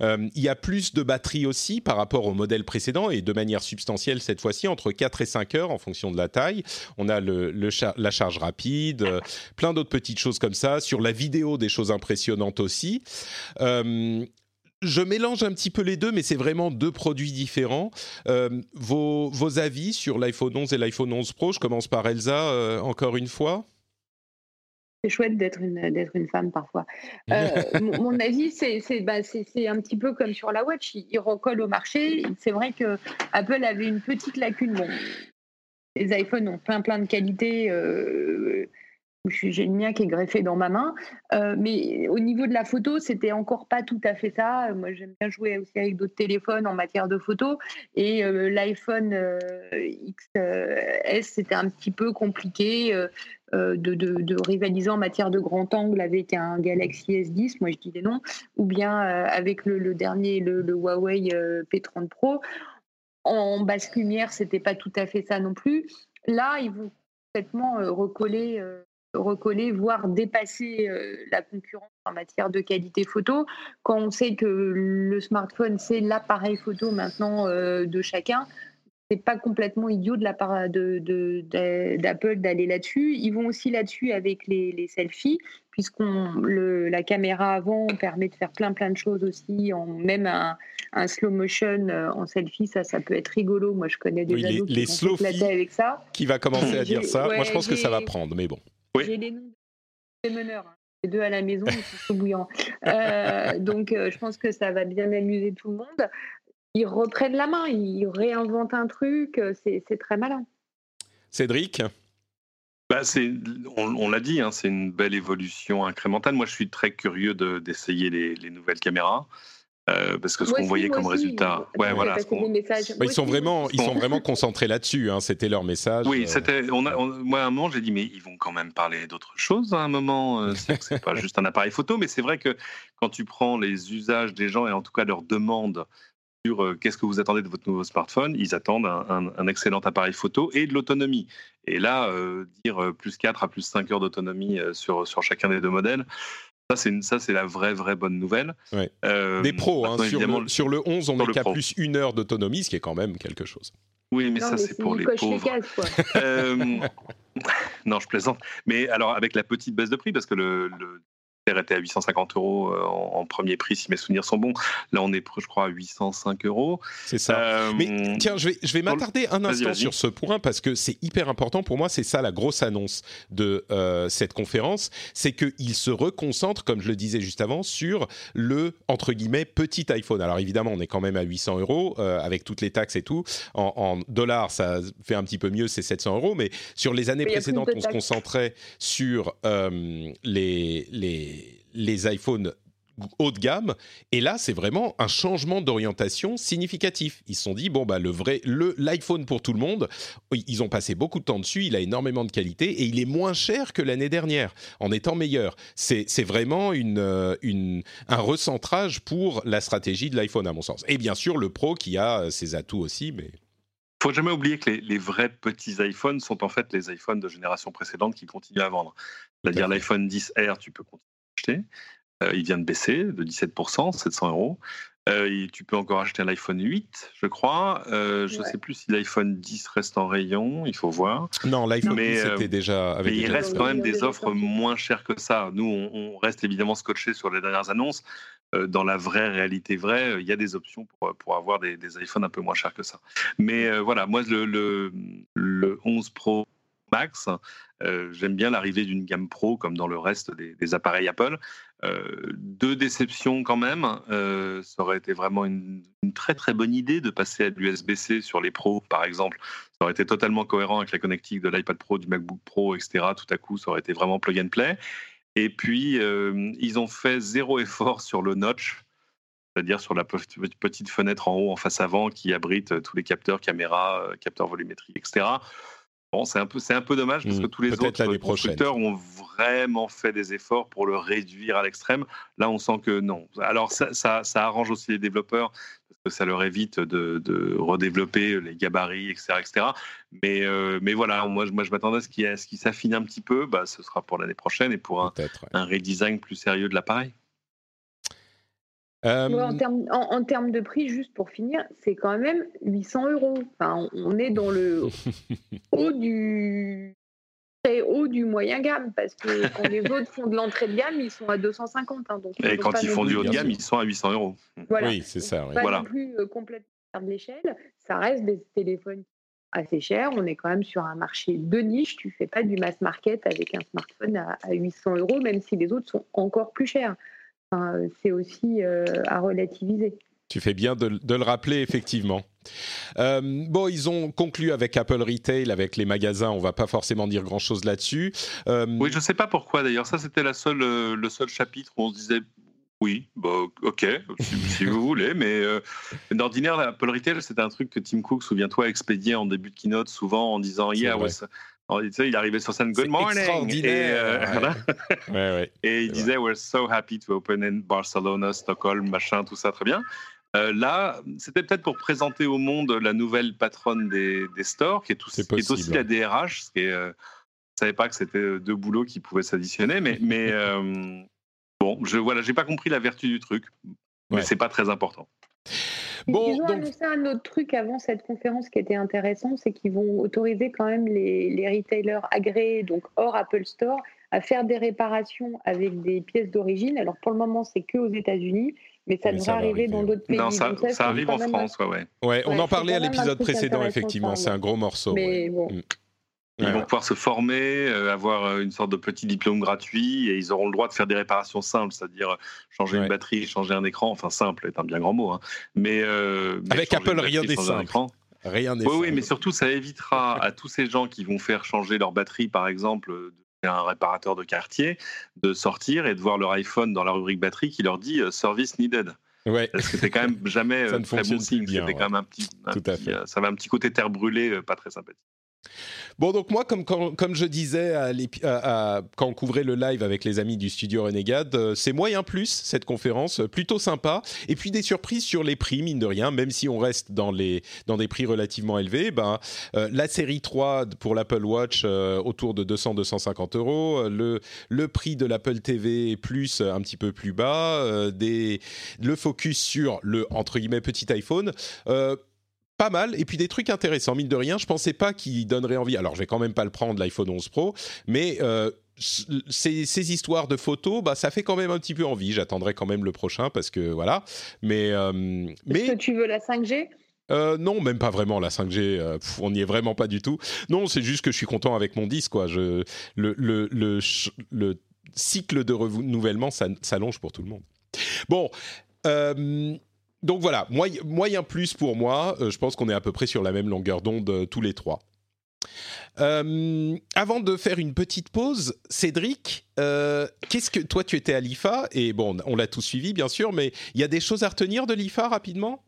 Il y a plus de batterie aussi par rapport au modèle précédent et de manière substantielle cette fois-ci, entre 4 et 5 heures en fonction de la taille. On a le, la charge rapide, euh, plein d'autres petites choses comme ça. Sur la vidéo, des choses impressionnantes aussi. Euh, je mélange un petit peu les deux, mais c'est vraiment deux produits différents. vos, vos, avis sur l'iPhone 11 et l'iPhone 11 Pro, je commence par Elsa encore une fois. C'est chouette d'être une, d'être une femme parfois. Euh, mon, avis, c'est, c'est, bah, c'est, c'est un petit peu comme sur la Watch. Il, recolle au marché. C'est vrai que Apple avait une petite lacune. Bon, les iPhones ont plein plein de qualités. Euh, j'ai le mien qui est greffé dans ma main. Euh, mais au niveau de la photo, c'était encore pas tout à fait ça. Moi, j'aime bien jouer aussi avec d'autres téléphones en matière de photo. Et euh, l'iPhone euh, XS, c'était un petit peu compliqué de, de, rivaliser en matière de grand angle avec un Galaxy S10. Moi, je dis des noms. Ou bien avec le, dernier, le, Huawei P30 Pro. En basse lumière, c'était pas tout à fait ça non plus. Là, ils vont complètement recoller recoller, voire dépasser euh, la concurrence en matière de qualité photo. Quand on sait que le smartphone, c'est l'appareil photo maintenant euh, de chacun, c'est pas complètement idiot de la part d'Apple de, d'aller là-dessus. Ils vont aussi là-dessus avec les, selfies, puisqu'on la caméra avant permet de faire plein plein de choses aussi, en, même un, slow motion euh, en selfie, ça ça peut être rigolo. Moi je connais des oui, les, qui avec ça. Qui va commencer à dire ça Moi je pense que ça va prendre, mais bon. J'ai les noms des meneurs. Hein. Les deux à la maison, ils sont bouillants. Euh, donc, euh, je pense que ça va bien amuser tout le monde. Ils reprennent la main, ils réinventent un truc, euh, c'est très malin. Cédric? Bah, on, on l'a dit, hein, c'est une belle évolution incrémentale. Moi, je suis très curieux d'essayer les, les, nouvelles caméras. Euh, parce que ce qu'on voyait comme résultat, ouais, voilà. ils sont vraiment, ils sont vraiment concentrés là-dessus. Hein, c'était leur message. Oui, euh. c'était. On a, moi, à un moment, j'ai dit, mais ils vont quand même parler d'autre chose. À un moment, euh, c'est pas juste un appareil photo, mais c'est vrai que quand tu prends les usages des gens et en tout cas leurs demandes sur qu'est-ce que vous attendez de votre nouveau smartphone, ils attendent un, excellent appareil photo et de l'autonomie. Et là, dire plus 4 à plus 5 heures d'autonomie sur, sur chacun des deux modèles, ça, c'est la vraie, vraie bonne nouvelle. Euh, Des pros, hein, sur, le, 11, on est qu'à plus une heure d'autonomie, ce qui est quand même quelque chose. Oui, mais ça, c'est pour les pauvres. Euh, non, je plaisante. Mais alors, avec la petite baisse de prix, parce que le était à 850 euros euh, en, premier prix, si mes souvenirs sont bons. Là, on est, je crois, à 805 euros. C'est ça. Euh, Mais tiens, je vais, je vais m'attarder un instant sur ce point parce que c'est hyper important pour moi. C'est ça la grosse annonce de euh, cette conférence. C'est qu'il se reconcentre, comme je le disais juste avant, sur le, entre guillemets, petit iPhone. Alors évidemment, on est quand même à 800 euros avec toutes les taxes et tout. En, en, dollars, ça fait un petit peu mieux, c'est 700 euros. Mais sur les années précédentes, on se concentrait sur les, les les, iPhones haut de gamme. Et là, c'est vraiment un changement d'orientation significatif. Ils se sont dit, bon, bah, le vrai, le, l'iPhone pour tout le monde, ils ont passé beaucoup de temps dessus, il a énormément de qualité et il est moins cher que l'année dernière, en étant meilleur. C'est, vraiment une, euh, une, un recentrage pour la stratégie de l'iPhone, à mon sens. Et bien sûr, le Pro qui a ses atouts aussi, mais faut jamais oublier que les, vrais petits iPhones sont en fait les iPhones de génération précédente qui continuent à vendre. C'est-à-dire l'iPhone 10R, tu peux continuer euh, il vient de baisser de 17%, 700 euros. Euh, tu peux encore acheter un iPhone 8, je crois. Euh, je ne sais plus si l'iPhone 10 reste en rayon, il faut voir. Non, l'iPhone 10 était déjà avec. Mais il reste quand même des offres moins chères que ça. Nous, on, reste évidemment scotché sur les dernières annonces. dans la vraie réalité vraie, il y a des options pour, pour avoir des, iPhones un peu moins chers que ça. Mais voilà, moi, le, le, le 11 Pro Max. Euh, j'aime bien l'arrivée d'une gamme pro comme dans le reste des, appareils Apple. Euh, deux déceptions quand même. Euh, ça aurait été vraiment une, très très bonne idée de passer à l'USB-C sur les pros, par exemple. Ça aurait été totalement cohérent avec la connectique de l'iPad Pro, du MacBook Pro, etc. Tout à coup, ça aurait été vraiment plug and play. Et puis, ils ont fait zéro effort sur le notch c'est-à-dire sur la petite fenêtre en haut, en face avant, qui abrite tous les capteurs, caméras, capteurs volumétriques, etc. Bon, c'est un peu, c'est un peu dommage parce que mmh, tous les autres constructeurs ont vraiment fait des efforts pour le réduire à l'extrême. Là, on sent que non. Alors, ça, ça, ça arrange aussi les développeurs parce que ça leur évite de, de redévelopper les gabarits, etc., etc. Mais, euh, mais voilà, moi, moi je m'attendais à ce qu'il, ce qui s'affine un petit peu. Bah, ce sera pour l'année prochaine et pour un, un redesign plus sérieux de l'appareil. Euh, en, termes, de prix, juste pour finir, c'est quand même 800 euros. Enfin, on est dans le haut du très haut du moyen gamme parce que quand les autres font de l'entrée de gamme, ils sont à 250. Hein, donc Et quand ils font du haut de gamme, ils sont à 800 euros. Oui, c'est ça. Pas non plus euh, complètement de l'échelle. Ça reste des téléphones assez cher. On est quand même sur un marché de niche. Tu fais pas du mass market avec un smartphone à, 800 euros, même si les autres sont encore plus chers. C'est aussi à relativiser. Tu fais bien de, le rappeler, effectivement. Euh, bon, ils ont conclu avec Apple Retail, avec les magasins. On va pas forcément dire grand-chose là-dessus. Euh, oui, je sais pas pourquoi d'ailleurs. Ça, c'était la seule, euh, le seul chapitre où on se disait oui, bah, ok, si, vous voulez, mais d'ordinaire, Apple Retail, c'était un truc que Tim Cook, souviens-toi, expédiait en début de keynote souvent en disant Yeah, il arrivait sur scène Good morning. Et, et il disait We're so happy to open in Barcelona, Stockholm, machin, tout ça, très bien. Euh, là, c'était peut-être pour présenter au monde la nouvelle patronne des, stores, qui est, aussi la DRH. Ce qui euh, je ne savais pas que c'était deux boulots qui pouvaient s'additionner, mais, mais euh, bon, je voilà, j'ai pas compris la vertu du truc, mais c'est pas très important. Bon, ils ont annoncé un autre truc avant cette conférence qui était intéressant, c'est qu'ils vont autoriser quand même les, les, retailers agréés, donc hors Apple Store, à faire des réparations avec des pièces d'origine. Alors pour le moment, c'est que aux États-Unis, mais ça devrait arriver dans d'autres pays. Non, ça, arrive en France, ouais, ouais. on en parlait à l'épisode précédent, effectivement, c'est un gros morceau. Mais bon. Ils vont pouvoir se former, euh, avoir euh, une sorte de petit diplôme gratuit et ils auront le droit de faire des réparations simples, c'est-à-dire changer une batterie, changer un écran. Enfin, simple est un bien grand mot. Hein. Mais, euh, Avec Apple, rien n'est simple. Rien n'est oui, oui, mais surtout, ça évitera à tous ces gens qui vont faire changer leur batterie, par exemple, un réparateur de quartier, de sortir et de voir leur iPhone dans la rubrique batterie qui leur dit Service needed. Ouais. Parce que c'est quand même jamais très bon signe. C'était quand même un petit, ça avait un petit côté terre brûlée, pas très sympathique. Bon, donc moi, comme, comme je disais quand on couvrait le live avec les amis du studio Renegade, euh, c'est moyen plus cette conférence, euh, plutôt sympa. Et puis des surprises sur les prix, mine de rien, même si on reste dans, les, dans des prix relativement élevés. Ben, euh, la série 3 pour l'Apple Watch autour de 200-250 euros. Le, le prix de l'Apple TV Plus un petit peu plus bas. des, le focus sur le, entre guillemets, petit iPhone pas mal et puis des trucs intéressants mine de rien je pensais pas qu'il donnerait envie alors je vais quand même pas le prendre l'iPhone 11 Pro mais euh, ces, histoires de photos, bah, ça fait quand même un petit peu envie. J'attendrai quand même le prochain parce que voilà. Mais, euh, mais... Est-ce que tu veux la 5G euh, non, même pas vraiment la 5G. on n'y est vraiment pas du tout. Non, c'est juste que je suis content avec mon disque. Quoi. Je, le, le, le, le, cycle de renouvellement s'allonge pour tout le monde. Bon donc voilà, moyen, plus pour moi. Euh, je pense qu'on est à peu près sur la même longueur d'onde euh, tous les trois. Euh, avant de faire une petite pause, Cédric, qu'est-ce que toi tu étais à l'IFA? Et bon, on l'a tous suivi bien sûr, mais il y a des choses à retenir de l'IFA rapidement?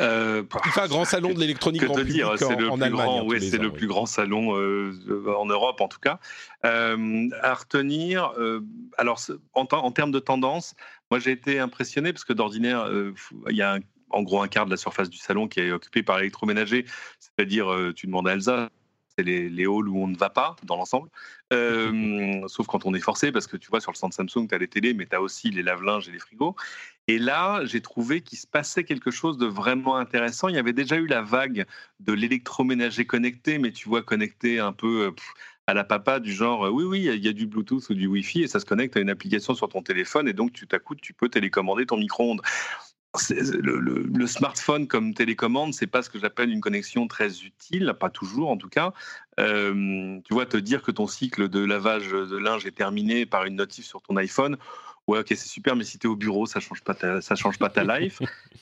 Euh, IFA, grand salon de l'électronique grand public en, le en Allemagne. oui, c'est le plus grand salon en Europe en tout cas. à retenir, alors en, en, termes de tendance, moi, j'ai été impressionné parce que d'ordinaire, euh, il y a en gros un quart de la surface du salon qui est occupé par l'électroménager, c'est-à-dire, euh, tu demandes à Elsa, c'est les, les, halls où on ne va pas dans l'ensemble, euh, sauf quand on est forcé, parce que tu vois, sur le centre Samsung, tu as les télés, mais tu as aussi les lave-linges et les frigos. Et là, j'ai trouvé qu'il se passait quelque chose de vraiment intéressant. Il y avait déjà eu la vague de l'électroménager connecté, mais tu vois, connecté un peu à la papa du genre oui oui il y, a du Bluetooth ou du Wi-Fi et ça se connecte à une application sur ton téléphone et donc tu t'accoutes tu peux télécommander ton micro-ondes. Le, le, smartphone comme télécommande, c'est pas ce que j'appelle une connexion très utile, pas toujours en tout cas. Euh, tu vois, te dire que ton cycle de lavage de linge est terminé par une notif sur ton iPhone, ouais, ok, c'est super, mais si tu es au bureau, ça change pas ça change pas ta life.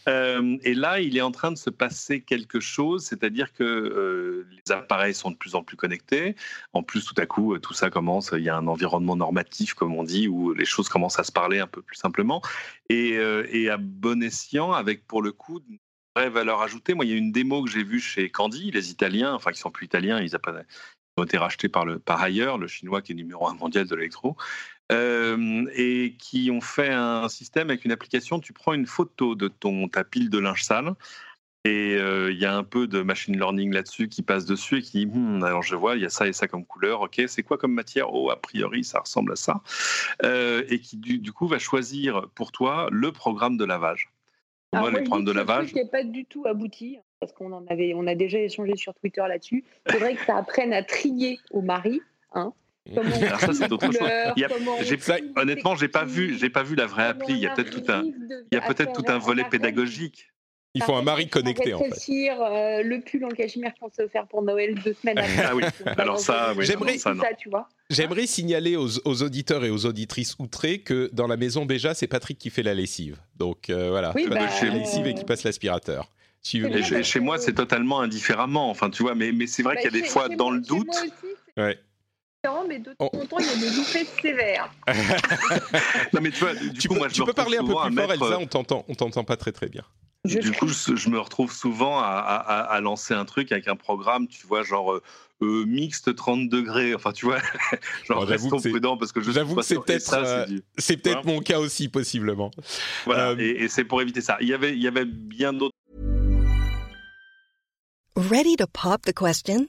Euh, et là, il est en train de se passer quelque chose, c'est-à-dire que euh, les appareils sont de plus en plus connectés. En plus, tout à coup, tout ça commence, il y a un environnement normatif, comme on dit, où les choses commencent à se parler un peu plus simplement. Et, euh, et à bon escient, avec pour le coup une vraie valeur ajoutée. Moi, il y a une démo que j'ai vue chez Candy, les Italiens, enfin, qui sont plus italiens, ils ont été rachetés par, le, par ailleurs, le chinois qui est numéro un mondial de l'électro. Euh, et qui ont fait un système avec une application. Tu prends une photo de ton, ta pile de linge sale. Et euh, il y a un peu de machine learning là-dessus qui passe dessus et qui dit hmm, alors je vois, il y a ça et ça comme couleur, ok, c'est quoi comme matière? Oh, a priori, ça ressemble à ça. Euh, et qui du, coup va choisir pour toi le programme de lavage. moi, les programmes de lavage. n'est pas du tout abouti parce qu'on en avait, on a déjà échangé sur Twitter là-dessus. C'est vrai que ça apprenne à trier au mari. Hein, alors ça c'est autre chose. honnêtement, j'ai pas vu, j'ai pas vu la vraie appli. Il y a peut-être tout un, il y a peut-être tout un volet pédagogique. Il faut un mari connecté en fait. Euh, le pull en cachemire qu'on s'est offert pour Noël deux semaines après. ah oui, alors ça, oui, j'aimerais, ça, tu vois. J'aimerais signaler aux, auditeurs et aux auditrices outrés que dans la maison déjà, c'est Patrick qui fait la lessive. Donc euh, voilà, oui, bah, la lessive et qui passe l'aspirateur. et chez, moi, c'est totalement indifféremment. Enfin, tu vois, mais, mais c'est vrai bah, qu'il y a des fois, dans le doute. Mais de temps en temps, il y a des loupés sévères. non, mais tu vois, du tu coup, peux, moi, tu peux parler un peu plus fort, Elsa, on t'entend, on t'entend pas très très bien. du coup, je me retrouve souvent à, à, lancer un truc avec un programme, tu vois, genre euh, euh mixte 30 degrés. Enfin, tu vois, genre restons prudents parce que je J'avoue que c'est peut-être, euh, c'est peut-être mon cas aussi, possiblement. Voilà, euh... et, et c'est pour éviter ça. Il y avait, il y avait bien d'autres. Ready to pop the question?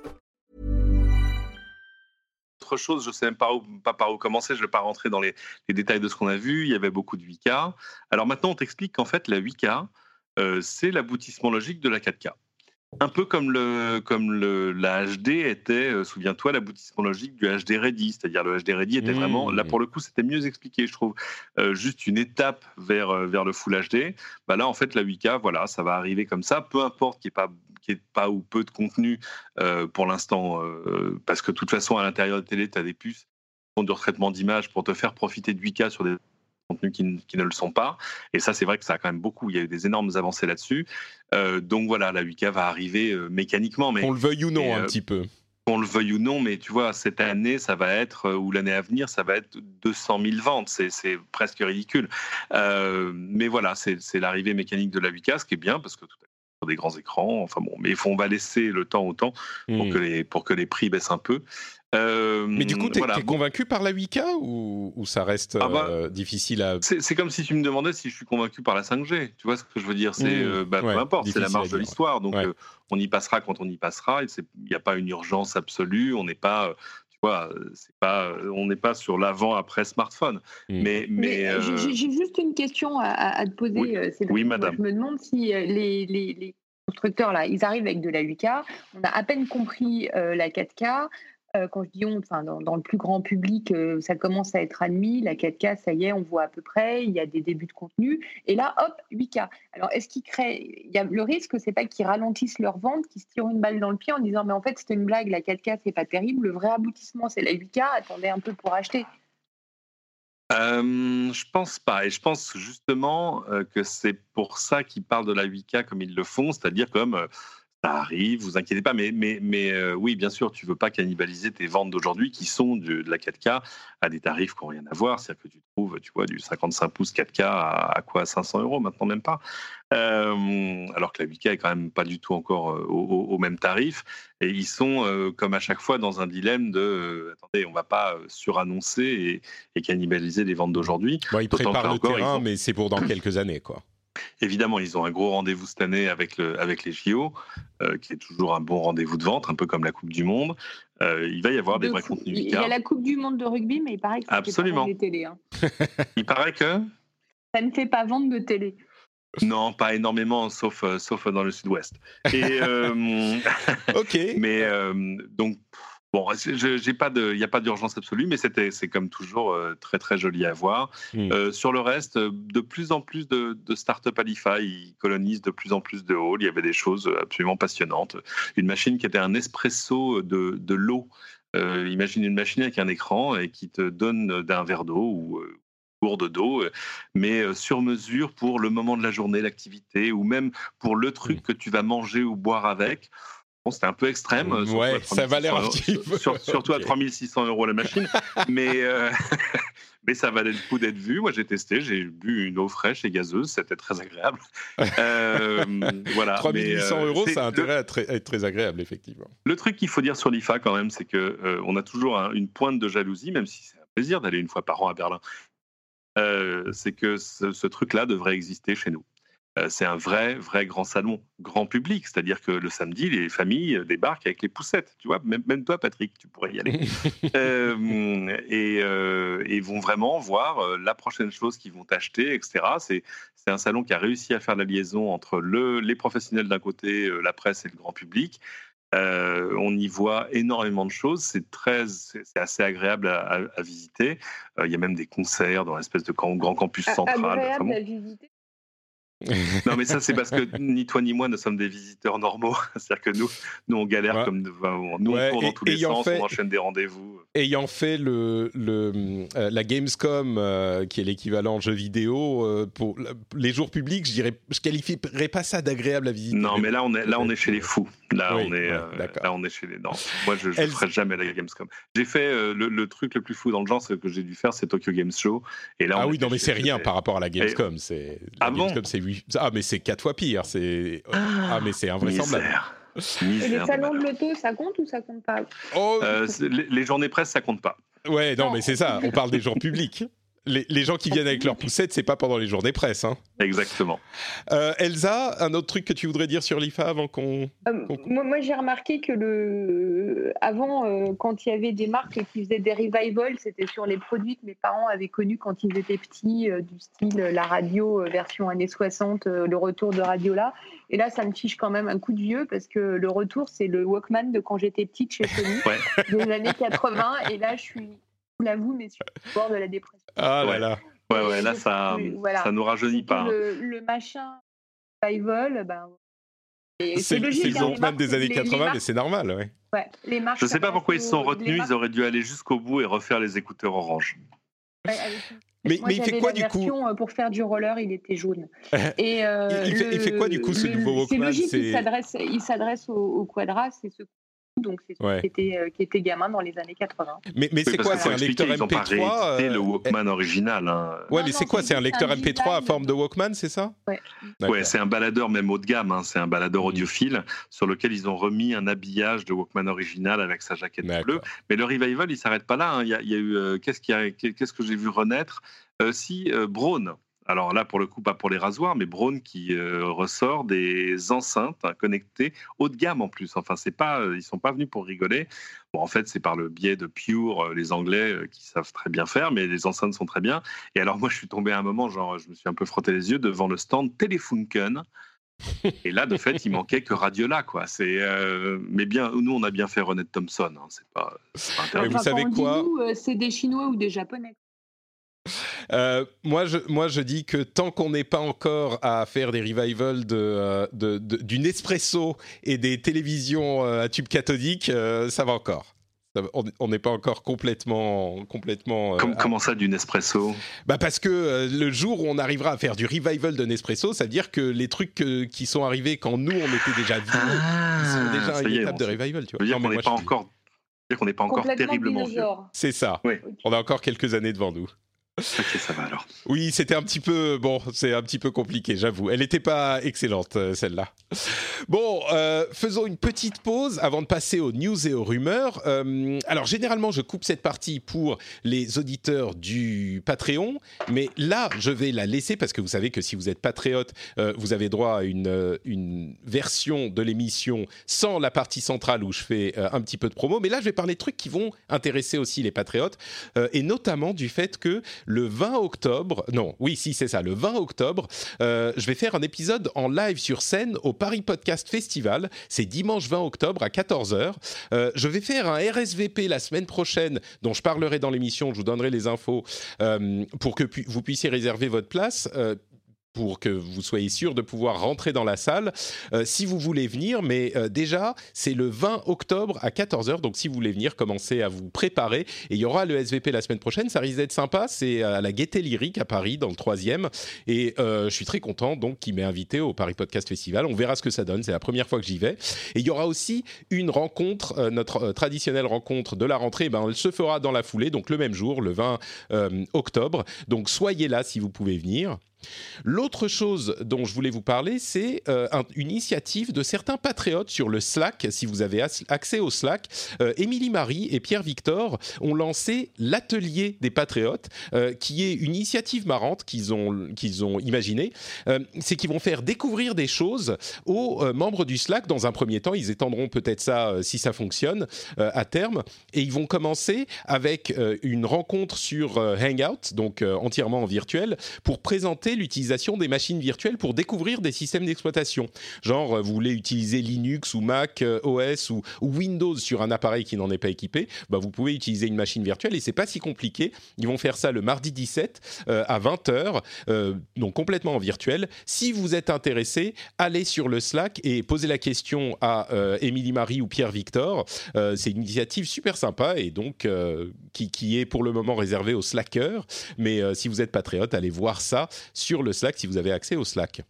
chose, je ne sais même pas, où, pas par où commencer, je ne vais pas rentrer dans les, détails de ce qu'on a vu, il y avait beaucoup de 8K. Alors maintenant, on t'explique qu'en fait, la 8K, euh, c'est l'aboutissement logique de la 4K. Un peu comme, le, comme le, la HD était, euh, souviens-toi, l'aboutissement logique du HD Ready. C'est-à-dire le HD Ready était vraiment, là pour le coup, c'était mieux expliqué, je trouve. Euh, juste une étape vers, vers le Full HD. Bah là, en fait, la 8K, voilà, ça va arriver comme ça, peu importe qu'il n'y ait pas qui est pas ou peu de contenu euh, pour l'instant, euh, parce que de toute façon, à l'intérieur de télé, tu as des puces de retraitement d'image pour te faire profiter de 8K sur des contenus qui, ne le sont pas. Et ça, c'est vrai que ça a quand même beaucoup. Il y a eu des énormes avancées là-dessus. Euh, donc voilà, la 8K va arriver mécaniquement. Mais, Qu'on le veuille ou non, un petit peu. Qu'on le veuille ou non, mais tu vois, cette année, ça va être, ou l'année à venir, ça va être 200 000 ventes. C'est presque ridicule. mais voilà, c'est l'arrivée mécanique de la 8K, ce qui est bien, parce que tout à des grands écrans. Enfin bon, mais on va laisser le temps au temps pour, hmm. que, les, pour que les prix baissent un peu. Euh, mais du coup, tu es, convaincu par la 8K ou, ou ça reste ah bah, euh, difficile à. C'est comme si tu me demandais si je suis convaincu par la 5G. Tu vois ce que je veux dire? C'est hmm. euh, bah, peu importe, c'est la marge de l'histoire. Donc on y passera quand on y passera. Il n'y a pas une urgence absolue. On n'est pas. Pas, on n'est pas sur l'avant-après smartphone. Hmm. Mais, mais, j'ai juste une question à, te poser. Oui, madame. Je me demande si les, les, les constructeurs là, ils arrivent avec de la 8K. On a à peine compris la 4K. Euh, quand je dis on, enfin, dans, le plus grand public, euh, ça commence à être admis. La 4K, ça y est, on voit à peu près. Il y a des débuts de contenu. Et là, hop, 8K. Alors, est-ce qu'ils créent y a le risque, c'est pas qu'ils ralentissent leur vente, qu'ils se tirent une balle dans le pied en disant, mais en fait, c'était une blague. La 4K, c'est pas terrible. Le vrai aboutissement, c'est la 8K. Attendez un peu pour acheter. Euh, je pense pas. Et je pense justement euh, que c'est pour ça qu'ils parlent de la 8K comme ils le font, c'est-à-dire comme ça arrive, vous inquiétez pas, mais, mais, mais euh, oui, bien sûr, tu veux pas cannibaliser tes ventes d'aujourd'hui qui sont de, la 4K à des tarifs qui n'ont rien à voir. C'est-à-dire que tu trouves, tu vois, du 55 pouces 4K à, quoi 500 euros maintenant, même pas. Euh, alors que la 8K est quand même pas du tout encore euh, au, même tarif. Et ils sont, comme à chaque fois, dans un dilemme de attendez, on va pas surannoncer et, cannibaliser les ventes d'aujourd'hui. ils préparent le terrain, mais c'est pour dans quelques années, quoi. Évidemment, ils ont un gros rendez-vous cette année avec, le, avec les JO, euh, qui est toujours un bon rendez-vous de vente, un peu comme la Coupe du Monde. Euh, il va y avoir des vrais contenus. Il y a la Coupe du Monde de rugby, mais il paraît que ça Absolument. fait pas télé. Hein. il paraît que ça ne fait pas vendre de télé. Non, pas énormément, sauf, euh, sauf dans le sud-ouest. ok. Mais donc, Bon, j'ai pas de, il n'y a pas d'urgence absolue, mais c'était, c'est comme toujours euh, très très joli à voir. Hmm. Euh, sur le reste, de plus en plus de, de start-up Alifa, ils colonisent de plus en plus de halls. Il y avait des choses absolument passionnantes. Une machine qui était un espresso de, de l'eau. Euh, imagine une machine avec un écran et qui te donne d'un verre d'eau ou gourde d'eau, mais sur mesure pour le moment de la journée, l'activité, ou même pour le truc que tu vas manger ou boire avec. Bon, c'était un peu extrême. Ouais, à ça valait un 3600 petit peu. sur- surtout à Ok. 3600 euros la machine. mais, euh, mais ça valait le coup d'être vu. Moi, j'ai testé, j'ai bu une eau fraîche et gazeuse, c'était très agréable. Euh, voilà. 3800 mais, euh, euros, ça a intérêt à, très- à être très agréable, effectivement. le truc qu'il faut dire sur l'IFA quand même, c'est que euh, on a toujours un- une pointe de jalousie, même si c'est un plaisir d'aller une fois par an à Berlin. Euh, c'est que ce, ce truc-là devrait exister chez nous. Euh, c'est un vrai, vrai grand salon, grand public. C'est-à-dire que le samedi, les familles euh, débarquent avec les poussettes. Tu vois, même, même toi, Patrick, tu pourrais y aller. Euh, et, euh, et vont vraiment voir la prochaine chose qu'ils vont acheter, etc. C'est c'est un salon qui a réussi à faire la liaison entre le, les professionnels d'un côté, la presse et le grand public. Euh, on y voit énormément de choses. C'est très, c'est c'est assez agréable à, à- à visiter. Euh, Il y a même des concerts dans l'espèce de grand campus central. Enfin, Agréable bon. à visiter. Non, mais ça, c'est parce que ni toi ni moi ne sommes des visiteurs normaux. C'est-à-dire que nous, nous, on galère Ouais. comme. enfin, nous, Ouais, on court dans et- tous les sens, fait- on enchaîne des rendez-vous. Ayant fait le, le, euh, la Gamescom, euh, qui est l'équivalent jeu vidéo, euh, pour les jours publics, je dirais, je qualifierais pas ça d'agréable à visiter. Non, mais là, on est, là, on est chez les fous. Là, Oui, on est, ouais, là, on est chez les. Non, moi, je ne ferai jamais la Gamescom. J'ai fait le, le truc le plus fou dans le genre, c'est que j'ai dû faire, c'est Tokyo Games Show. Et là, ah oui, non, mais c'est rien par rapport à la Gamescom. C'est la Ah bon? Gamescom, c'est huit- ah, mais c'est quatre fois pire. C'est ah, mais c'est invraisemblable. Misère. Et les salons de l'auto, ça compte ou ça compte pas? Oh, Euh, les journées presse, ça compte pas. ouais, non, non. mais c'est ça. On parle des jours publics. Les, les gens qui viennent avec leurs poussettes, c'est pas pendant les journées presse. Hein. Exactement. Euh, Elsa, un autre truc que tu voudrais dire sur l'IFA avant qu'on. Euh, moi, moi, j'ai remarqué que le avant, euh, quand il y avait des marques qui faisaient des revivals, c'était sur les produits que mes parents avaient connus quand ils étaient petits, euh, du style la radio euh, version années 60, euh, le retour de Radiola. Et là, ça me fiche quand même un coup de vieux parce que le retour, c'est le Walkman de quand j'étais petite chez Sony, Ouais. des années 80. Et là, je suis, l'avoue, mais sur le bord de la dépression. Ah là Ouais. là. Ouais, ouais, là, ça, voilà. ça nous rajeunit pas. hein. Le, le machin revival, ben. C'est logique, hein, marques- des années les- les 80, mais c'est normal, ouais. Ouais, les marques Je sais pas pourquoi ils se sont retenus, marques- ils auraient dû aller jusqu'au bout et refaire les écouteurs orange. ouais, avec- Mais, Moi, mais il fait quoi du coup? euh, Pour faire du roller, il était jaune. Et, euh, Il- il fait- il fait quoi, du coup, ce le- nouveau Walkman? C'est logique, C'est- il s'adresse, il s'adresse au, au Quadra, c'est ce donc c'est Ouais. qui, était, euh, qui était gamin dans les années 80. Mais, mais c'est quoi C'est un lecteur ils ont pas MP3 réédité euh, le Walkman original. hein. Ouais, Non, mais c'est quoi c'est C'est un lecteur un MP3 à forme de Walkman, c'est ça? Ouais. Ouais, c'est un baladeur même haut de gamme, hein. c'est un baladeur audiophile sur lequel ils ont remis un habillage de Walkman original avec sa jaquette bleue. Mais le revival, il s'arrête pas là. hein. Il, y a, il y a eu euh, qu'est-ce qu'il y a- qu'est-ce que j'ai vu renaître? Euh, Si euh, Braun. Alors là, pour le coup, pas pour les rasoirs, mais Braun qui euh, ressort des enceintes hein, connectées haut de gamme en plus. Enfin, c'est pas, euh, ils sont pas venus pour rigoler. Bon, en fait, c'est par le biais de Pure, euh, les Anglais euh, qui savent très bien faire, mais les enceintes sont très bien. Et alors, moi, je suis tombé à un moment, genre, je me suis un peu frotté les yeux devant le stand Telefunken. Et là, de fait, il manquait que Radiola, quoi. C'est, euh, mais bien, nous, on a bien fait René Thompson. hein. C'est pas, pas Et vous Enfin, savez quoi C'est des Chinois ou des Japonais. Euh, moi, je, moi, je dis que tant qu'on n'est pas encore à faire des revivals de, euh, de- de- du Nespresso et des télévisions euh, à tube cathodique, euh, ça va encore. Ça on- n'est pas encore complètement, complètement. Comme- comment ça, du Nespresso Bah parce que euh, le jour où on arrivera à faire du revival de Nespresso, ça veut dire que les trucs que- qui sont arrivés quand nous on était déjà vieux, ils sont déjà à Ah, ça une étape de revival, tu Ça vois. veut dire Non, qu'on n'est pas encore, ça veut dire qu'on n'est pas encore terriblement vieux. C'est ça. Oui. On a encore quelques années devant nous. Ok, ça va alors. Oui, c'était un petit peu bon, c'est un petit peu compliqué, j'avoue. Elle n'était pas excellente euh, celle-là. Bon, euh, faisons une petite pause avant de passer aux news et aux rumeurs. Euh, alors généralement, je coupe cette partie pour les auditeurs du Patreon, mais là, je vais la laisser parce que vous savez que si vous êtes patriote, vous avez droit à une une version de l'émission sans la partie centrale où je fais un petit peu de promo. Mais là, je vais parler de trucs qui vont intéresser aussi les patriotes et notamment du fait que le 20 octobre, non, oui, si c'est ça, le 20 octobre, euh, je vais faire un épisode en live sur scène au Paris Podcast Festival. C'est dimanche 20 octobre à 14h. Euh, je vais faire un RSVP la semaine prochaine, dont je parlerai dans l'émission, je vous donnerai les infos euh, pour que vous puissiez réserver votre place. Pour que vous soyez sûr de pouvoir rentrer dans la salle euh, si vous voulez venir. Mais euh, déjà, c'est le 20 octobre à 14h. Donc si vous voulez venir, commencez à vous préparer. Et il y aura le SVP la semaine prochaine. Ça risque d'être sympa. C'est à la Gaieté Lyrique à Paris, dans le troisième. Et euh, je suis très content donc qu'il m'ait invité au Paris Podcast Festival. On verra ce que ça donne. C'est la première fois que j'y vais. Et il y aura aussi une rencontre, notre traditionnelle rencontre de la rentrée. Ben, elle se fera dans la foulée, donc le même jour, le 20 octobre. Donc soyez là si vous pouvez venir. L'autre chose dont je voulais vous parler, c'est euh, une initiative de certains patriotes sur le Slack. Si vous avez accès au Slack, euh, Émilie Marie et Pierre Victor ont lancé l'atelier des patriotes, euh, qui est une initiative marrante qu'ils ont qu'ils ont imaginée. c'est qu'ils vont faire découvrir des choses aux membres du Slack. Dans un premier temps, ils étendront peut-être ça si ça fonctionne à terme, et ils vont commencer avec une rencontre sur Hangout, donc entièrement en virtuel, pour présenter l'utilisation des machines virtuelles pour découvrir des systèmes d'exploitation. Genre, euh, vous voulez utiliser Linux ou Mac euh, OS ou, Windows sur un appareil qui n'en est pas équipé, bah vous pouvez utiliser une machine virtuelle et c'est pas si compliqué. Ils vont faire ça le mardi 17 euh, à 20h, donc complètement en virtuel. Si vous êtes intéressé, allez sur le Slack et posez la question à Émilie Marie ou Pierre Victor. c'est une initiative super sympa et donc qui, qui, est pour le moment réservée aux Slackers. Mais si vous êtes patriote, allez voir ça sur le Slack si vous avez accès au Slack.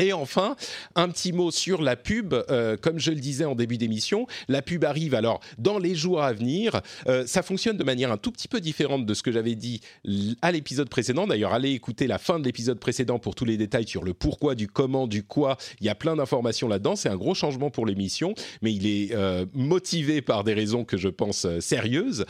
Et enfin, un petit mot sur la pub. Euh, comme je le disais en début d'émission, la pub arrive alors dans les jours à venir. Euh, ça fonctionne de manière un tout petit peu différente de ce que j'avais dit à l'épisode précédent. D'ailleurs, allez écouter la fin de l'épisode précédent pour tous les détails sur le pourquoi, du comment, du quoi. Il y a plein d'informations là-dedans. C'est un gros changement pour l'émission, mais il est euh, motivé par des raisons que je pense sérieuses.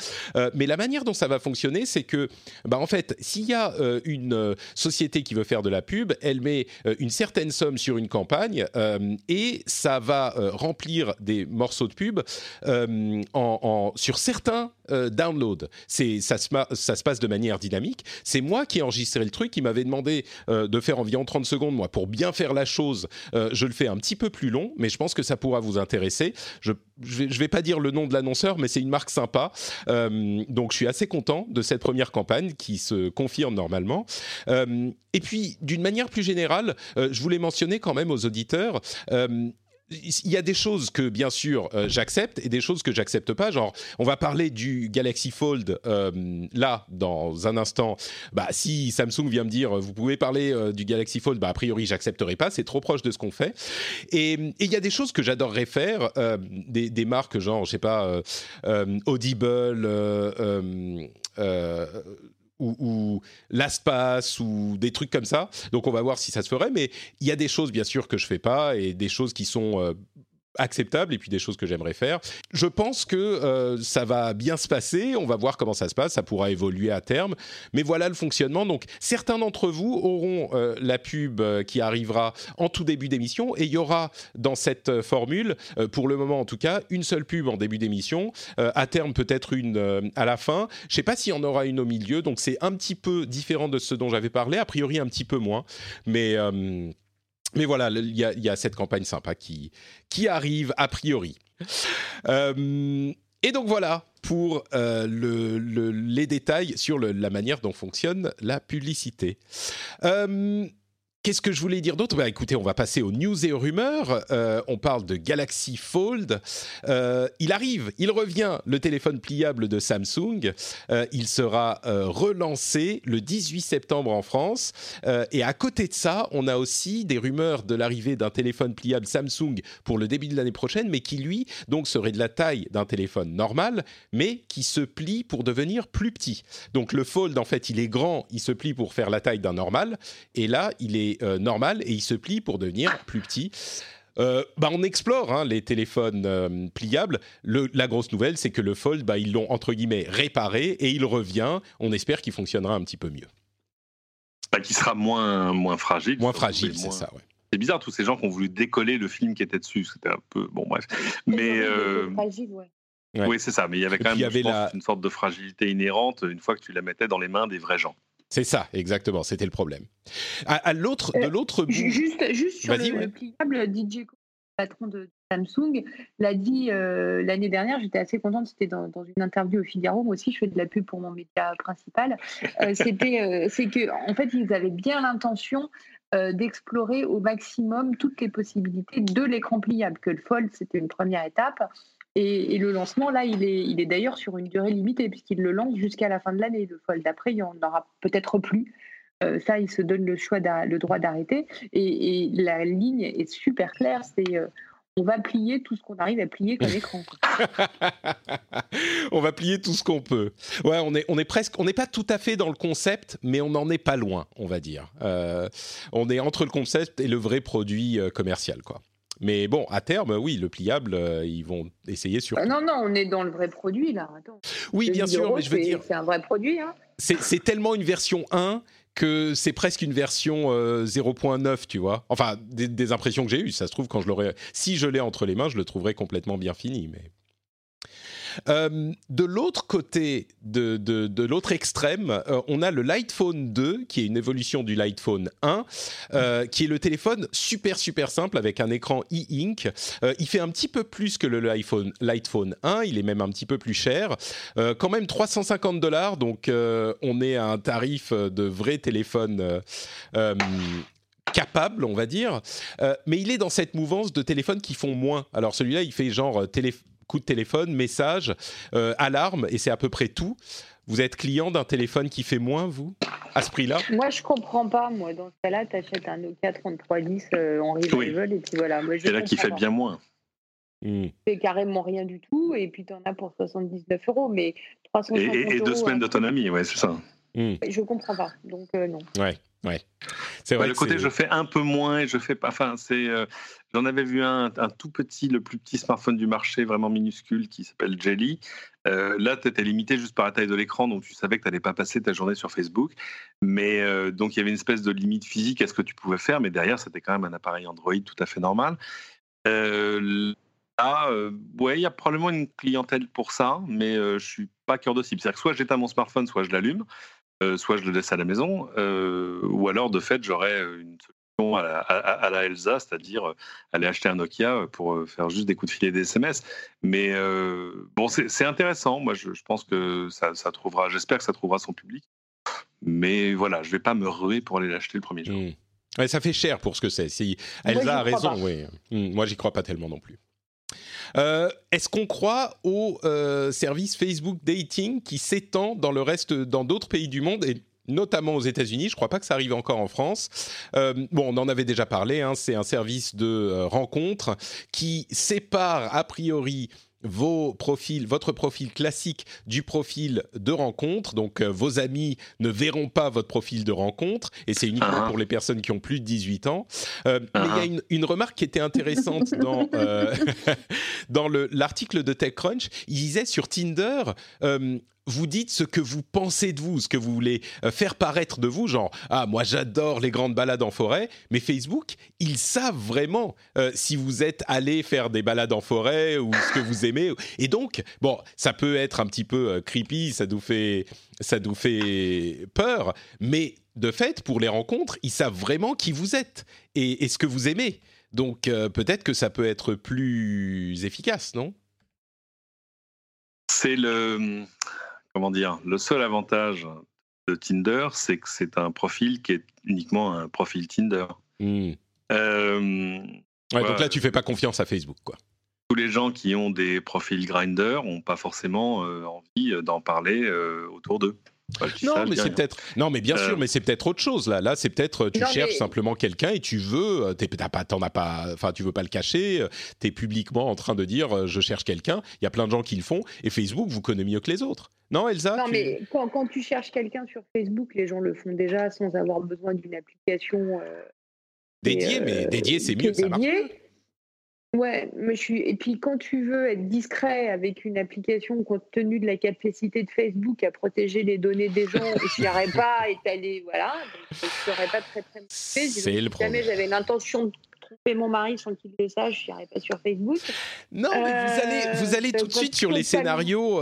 mais la manière dont ça va fonctionner, c'est que, bah, en fait, s'il y a une société qui veut faire de la pub, elle met une certaine somme sur une campagne euh, et ça va euh, remplir des morceaux de pub euh, en, sur certains downloads. Ça se, ça se passe de manière dynamique. C'est moi qui ai enregistré le truc, qui m'avait demandé de faire environ 30 secondes. Moi, pour bien faire la chose, je le fais un petit peu plus long, mais je pense que ça pourra vous intéresser. Je je vais, vais pas dire le nom de l'annonceur, mais c'est une marque sympa. Euh, donc je suis assez content de cette première campagne qui se confirme normalement. Euh, et puis d'une manière plus générale, euh, je voulais mentionner quand même aux auditeurs il y a des choses que bien sûr euh, j'accepte et des choses que j'accepte pas. Genre, on va parler du Galaxy Fold euh, là dans un instant. Bah, si Samsung vient me dire vous pouvez parler euh, du Galaxy Fold, bah a priori j'accepterai pas. C'est trop proche de ce qu'on fait. Et il y a des choses que j'adorerais faire, des, des, marques genre je sais pas Audible ou, ou ou des trucs comme ça. Donc on va voir si ça se ferait, mais il y a des choses bien sûr que je fais pas et des choses qui sont euh, acceptable et puis des choses que j'aimerais faire. Je pense que euh, ça va bien se passer, on va voir comment ça se passe, ça pourra évoluer à terme, mais voilà le fonctionnement. Donc certains d'entre vous auront euh, la pub euh, qui arrivera en tout début d'émission. Et il y aura dans cette formule, pour le moment en tout cas, une seule pub en début d'émission, à terme peut-être une à la fin. Je ne sais pas s'il y en aura une au milieu, donc c'est un petit peu différent de ce dont j'avais parlé, a priori un petit peu moins, mais mais voilà, il y, a cette campagne sympa qui, qui arrive a priori. Euh, et donc voilà pour euh, le, le, les détails sur la manière dont fonctionne la publicité. Euh, Qu'est-ce que je voulais dire d'autre? Bah, Écoutez, on va passer aux news et aux rumeurs. Euh, on parle de Galaxy Fold. Euh, il arrive, il revient, le téléphone pliable de Samsung. Euh, il sera relancé le 18 septembre en France. Et à côté de ça, on a aussi des rumeurs de l'arrivée d'un téléphone pliable Samsung pour le début de l'année prochaine, mais qui lui, donc, serait de la taille d'un téléphone normal, mais qui se plie pour devenir plus petit. Donc le Fold, en fait, il est grand, il se plie pour faire la taille d'un normal. Et là, il est euh, normal et il se plie pour devenir plus petit. Euh, bah on explore hein, les téléphones euh, pliables. Le, la grosse nouvelle, c'est que le Fold, bah, ils l'ont entre guillemets réparé et il revient. On espère qu'il fonctionnera un petit peu mieux. Bah, qui sera moins, moins fragile. Moins fragile, c'est ça, ouais. C'est bizarre, tous ces gens qui ont voulu décoller le film qui était dessus. C'était un peu. Bon, bref. Mais. Euh... Fragile, ouais. Ouais. Oui, c'est ça. Mais il y avait quand même y avait pense, la... une sorte de fragilité inhérente une fois que tu la mettais dans les mains des vrais gens. C'est ça, exactement. C'était le problème. À, à l'autre, Euh, de l'autre bout. Juste, juste sur le, ouais. le pliable, DJ, patron de Samsung l'a dit euh, l'année dernière. J'étais assez contente. C'était dans, dans, une interview au Figaro. Moi aussi, je fais de la pub pour mon média principal. Euh, c'était, euh, c'est que en fait, ils avaient bien l'intention d'explorer au maximum toutes les possibilités de l'écran pliable. Que le Fold, c'était une première étape. Et, le lancement, là, il est, il est d'ailleurs sur une durée limitée, puisqu'il le lance jusqu'à la fin de l'année, le Fold. Après, il n'y en aura peut-être plus. Euh, ça, il se donne le choix, le droit d'arrêter. Et, la ligne est super claire. C'est euh, on va plier tout ce qu'on arrive à plier comme écran. on va plier tout ce qu'on peut. Ouais, on est, on est presque, on n'est pas tout à fait dans le concept, mais on n'en est pas loin, on va dire. Euh, on est entre le concept et le vrai produit commercial, quoi. Mais bon, à terme, oui, le pliable, ils vont essayer sur. non, non, on est dans le vrai produit là. Oui, bien sûr, mais je veux dire. C'est un vrai produit. Hein. C'est tellement une version 1 que c'est presque une version 0.9, euh, tu vois. Enfin, des, impressions que j'ai eues. Ça se trouve, quand je l'aurais. Si je l'ai entre les mains, je le trouverais complètement bien fini. Mais. Euh, de l'autre côté, de, de, l'autre extrême, euh, on a le Lightphone 2, qui est une évolution du Lightphone 1, euh, qui est le téléphone super super simple avec un écran e-ink. il fait un petit peu plus que le Lightphone, Lightphone 1, il est même un petit peu plus cher. quand même 350 dollars, donc on est à un tarif de vrai téléphone capable, on va dire, mais il est dans cette mouvance de téléphones qui font moins. Alors celui-là, il fait genre téléphone coup de téléphone, message, euh, alarme, et c'est à peu près tout. Vous êtes client d'un téléphone qui fait moins, vous, à ce prix-là? Moi, je comprends pas. Moi, dans ce cas-là, tu achètes un Nokia 3310 euh, en revival, et puis voilà. C'est là qui fait bien moins. Hmm. C'est carrément rien du tout, et puis tu en as pour 79 euros, mais 350 et, et, deux semaines d'autonomie, ouais, c'est ça. Hmm. Je comprends pas, donc euh, non. Ouais, ouais. C'est vrai. le côté, je fais un peu moins et je fais pas. Enfin, c'est. Euh, j'en avais vu un, un, tout petit, le plus petit smartphone du marché, vraiment minuscule, qui s'appelle Jelly. Euh, là, tu étais limité juste par la taille de l'écran, donc tu savais que tu n'allais pas passer ta journée sur Facebook. Mais donc, il y avait une espèce de limite physique à ce que tu pouvais faire, mais derrière, c'était quand même un appareil Android tout à fait normal. Là, ouais, il y a probablement une clientèle pour ça, mais je suis pas cœur de cible. C'est-à-dire que soit j'éteins mon smartphone, soit je l'allume. Euh, soit je le laisse à la maison, euh, ou alors de fait j'aurais une solution à la, Elsa, c'est-à-dire aller acheter un Nokia pour faire juste des coups de filet des SMS. Mais bon, c'est intéressant. Moi, je, pense que ça, trouvera, j'espère que ça trouvera son public. Mais voilà, je vais pas me ruer pour aller l'acheter le premier jour. Mmh. ça fait cher pour ce que c'est. Si Elsa a raison, oui. Mmh, moi, j'y crois pas tellement non plus. Euh, est-ce qu'on croit au euh, service Facebook Dating qui s'étend dans le reste, dans d'autres pays du monde et notamment aux États-Unis? Je ne crois pas que ça arrive encore en France. Euh, bon, on en avait déjà parlé. Hein, c'est un service de rencontre qui sépare a priori vos profils, votre profil classique du profil de rencontre. Donc, euh, vos amis ne verront pas votre profil de rencontre, et c'est uniquement ah. pour les personnes qui ont plus de 18 ans. Euh, mais il y a ah. une, une, remarque qui était intéressante dans, euh, dans l'article de TechCrunch. Il disait sur Tinder, vous dites ce que vous pensez de vous, ce que vous voulez euh, faire paraître de vous, genre ah moi j'adore les grandes balades en forêt, mais Facebook ils savent vraiment euh, si vous êtes allé faire des balades en forêt ou ce que vous aimez. Et donc bon ça peut être un petit peu euh, creepy, ça nous fait ça nous fait peur, mais de fait pour les rencontres ils savent vraiment qui vous êtes et, et ce que vous aimez, donc peut-être que ça peut être plus efficace, non? C'est le comment dire, le seul avantage de Tinder, c'est que c'est un profil qui est uniquement un profil Tinder. Hmm. Euh, donc là, tu fais pas confiance à Facebook, quoi. Tous les gens qui ont des profils Grinder n'ont pas forcément euh, envie d'en parler euh, autour d'eux. Non, mais c'est peut-être. Non, mais bien sûr, mais c'est peut-être autre chose là. Là, c'est peut-être tu cherches simplement quelqu'un et tu veux, t'as pas, t'en as pas, enfin, tu veux pas le cacher. Tu es publiquement en train de dire, je cherche quelqu'un. Il y a plein de gens qui le font et Facebook vous connaît mieux que les autres. Non, Elsa Non, mais quand, quand, tu cherches quelqu'un sur Facebook, les gens le font déjà sans avoir besoin d'une application. Euh, dédiée, mais euh, dédiée, c'est mieux, ça marche. Ouais, mais je suis. Et puis quand tu veux être discret avec une application compte tenu de la capacité de Facebook à protéger les données des gens, tu n'y pas t'allais, voilà, donc je serais pas très très C'est le problème. Jamais j'avais l'intention de mon mari sans qu'il le sache, je n'irai pas sur Facebook. Non, mais vous allez, vous allez tout de suite sur les scénarios.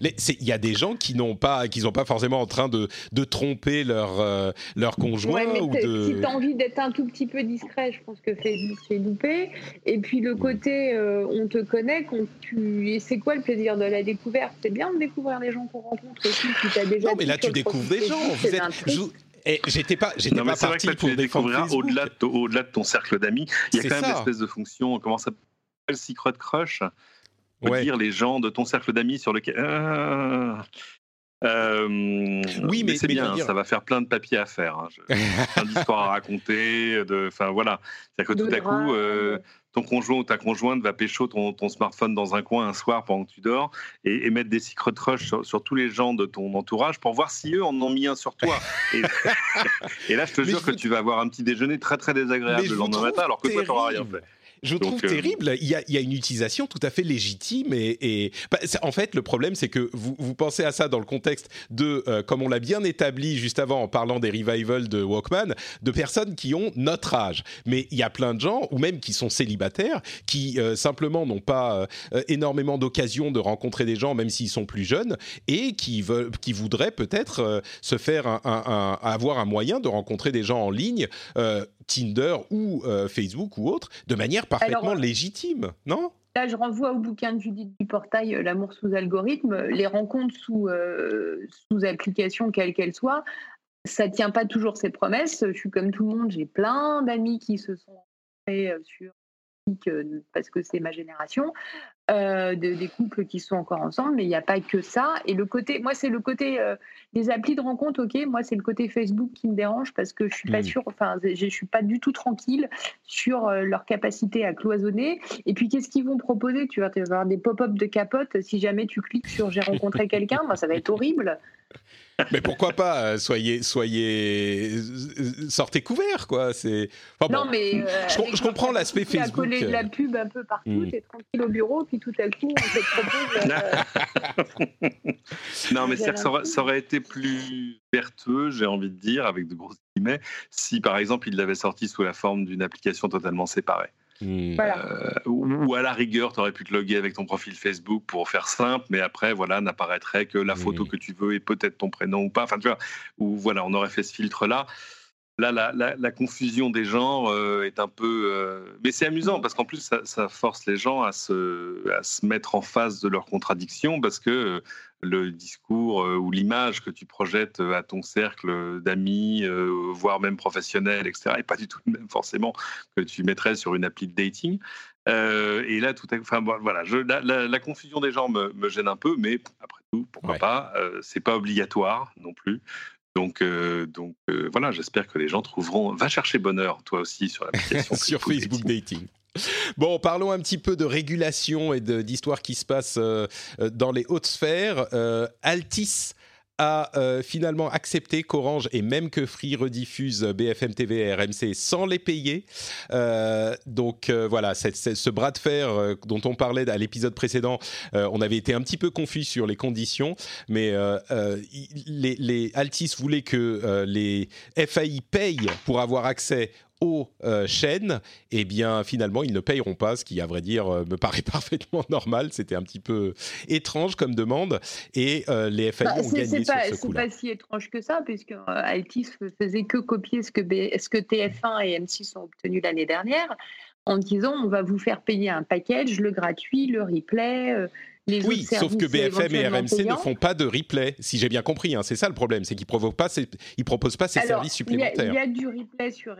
Il y a des gens qui n'ont pas, qui sont pas forcément en train de, de tromper leur, leur conjoint. ou de... Si tu as envie d'être un tout petit peu discret, je pense que Facebook c'est loupé. Et puis le côté on te connaît, tu... et c'est quoi le plaisir de la découverte? C'est bien de découvrir les gens qu'on rencontre aussi. déjà non, mais là tu découvres des gens. Vous êtes, et j'étais pas, j'étais pas parti vrai que pour tu découvrir au-delà de, au-delà de ton cercle d'amis. Il y a quand même une espèce de fonction, comment ça s'appelle, secret crush? Ouais. dire les gens de ton cercle d'amis sur lequel. Ah. Euh, oui, mais, c'est bien, ça va faire plein de papiers à faire. Hein. plein d'histoires à raconter. De, enfin voilà, c'est-à-dire que tout à coup, euh, ton conjoint ou ta conjointe va pécho ton, ton, smartphone dans un coin un soir pendant que tu dors et, mettre des secret crush sur, sur, tous les gens de ton entourage pour voir si eux en ont mis un sur toi. Et, et là, je te jure que tu vas avoir un petit déjeuner très très désagréable le lendemain matin alors que toi, tu n'auras rien fait je trouve euh, terrible. Il y, a, il y, a, une utilisation tout à fait légitime et, et bah, en fait le problème c'est que vous, vous, pensez à ça dans le contexte de, euh, comme on l'a bien établi juste avant en parlant des revivals de Walkman, de personnes qui ont notre âge. Mais il y a plein de gens ou même qui sont célibataires, qui euh, simplement n'ont pas énormément d'occasions de rencontrer des gens même s'ils sont plus jeunes et qui veulent, qui voudraient peut-être se faire un, un, avoir un moyen de rencontrer des gens en ligne Tinder ou Facebook ou autre, de manière parfaitement légitime, non? Là, je renvoie au bouquin de Judith du portail euh, L'amour sous algorithme. Les rencontres sous, euh, sous application, quelle qu'elle soit, ça tient pas toujours ses promesses. Je suis comme tout le monde, j'ai plein d'amis qui se sont sur parce que c'est ma génération, euh, de, des couples qui sont encore ensemble, mais il n'y a pas que ça. Et le côté, moi, c'est le côté euh, des applis de rencontre, ok. Moi, c'est le côté Facebook qui me dérange parce que je suis pas mmh. sûre, enfin, je suis pas du tout tranquille sur euh, leur capacité à cloisonner. Et puis, qu'est-ce qu'ils vont proposer? Tu vas avoir des pop-up de capote si jamais tu cliques sur j'ai rencontré quelqu'un, moi, ça va être horrible. Mais pourquoi pas euh, Soyez, soyez, euh, sortez couverts, quoi. C'est. non, mais euh, je, comprends l'aspect Facebook. coller de la pub un peu partout, mm. t'es tranquille au bureau, puis tout à coup, on te propose. non, mais ça aurait, ça aurait, été plus vertueux, j'ai envie de dire, avec de grosses guillemets, si par exemple il l'avait sorti sous la forme d'une application totalement séparée. Euh, ou, à la rigueur, tu aurais pu te loguer avec ton profil Facebook pour faire simple, mais après, voilà, n'apparaîtrait que la photo que tu veux et peut-être ton prénom ou pas. Enfin, tu vois, ou voilà, on aurait fait ce filtre-là. Là, la, confusion des genres euh, est un peu. Euh, mais c'est amusant parce qu'en plus, ça, ça, force les gens à se, à se mettre en face de leurs contradictions parce que le discours euh, ou l'image que tu projettes euh, à ton cercle d'amis, euh, voire même professionnels, etc., et pas du tout le même forcément que tu mettrais sur une appli de dating. et là, tout à enfin voilà, je, la, confusion des gens me, gêne un peu, mais après tout, pourquoi pas C'est pas obligatoire non plus. Donc, donc voilà, j'espère que les gens trouveront. Va chercher bonheur, toi aussi, sur l'application sur Facebook dating. Bon, parlons un petit peu de régulation et d'histoire qui se passe euh, euh, dans les hautes sphères. Euh, Altis a finalement accepté qu'Orange et même que Free rediffuse BFM TV et RMC sans les payer. donc voilà, ce bras de fer dont on parlait à l'épisode précédent, on avait été un petit peu confus sur les conditions, mais les, les, Altis voulaient que les FAI payent pour avoir accès aux euh, chaînes, eh bien finalement ils ne payeront pas, ce qui à vrai dire euh, me paraît parfaitement normal. C'était un petit peu étrange comme demande et euh, les FAI bah, ont gagné sur ce coup-là. C'est pas si étrange que ça puisque Altis faisait que copier ce que, ce que TF1 et M6 ont obtenu l'année dernière en disant on va vous faire payer un package, le gratuit, le replay. Les oui, sauf que BFM et RMC ne font pas de replay, si j'ai bien compris. Hein, c'est ça le problème, c'est qu'ils ne proposent pas ces services supplémentaires. Il y, a du replay sur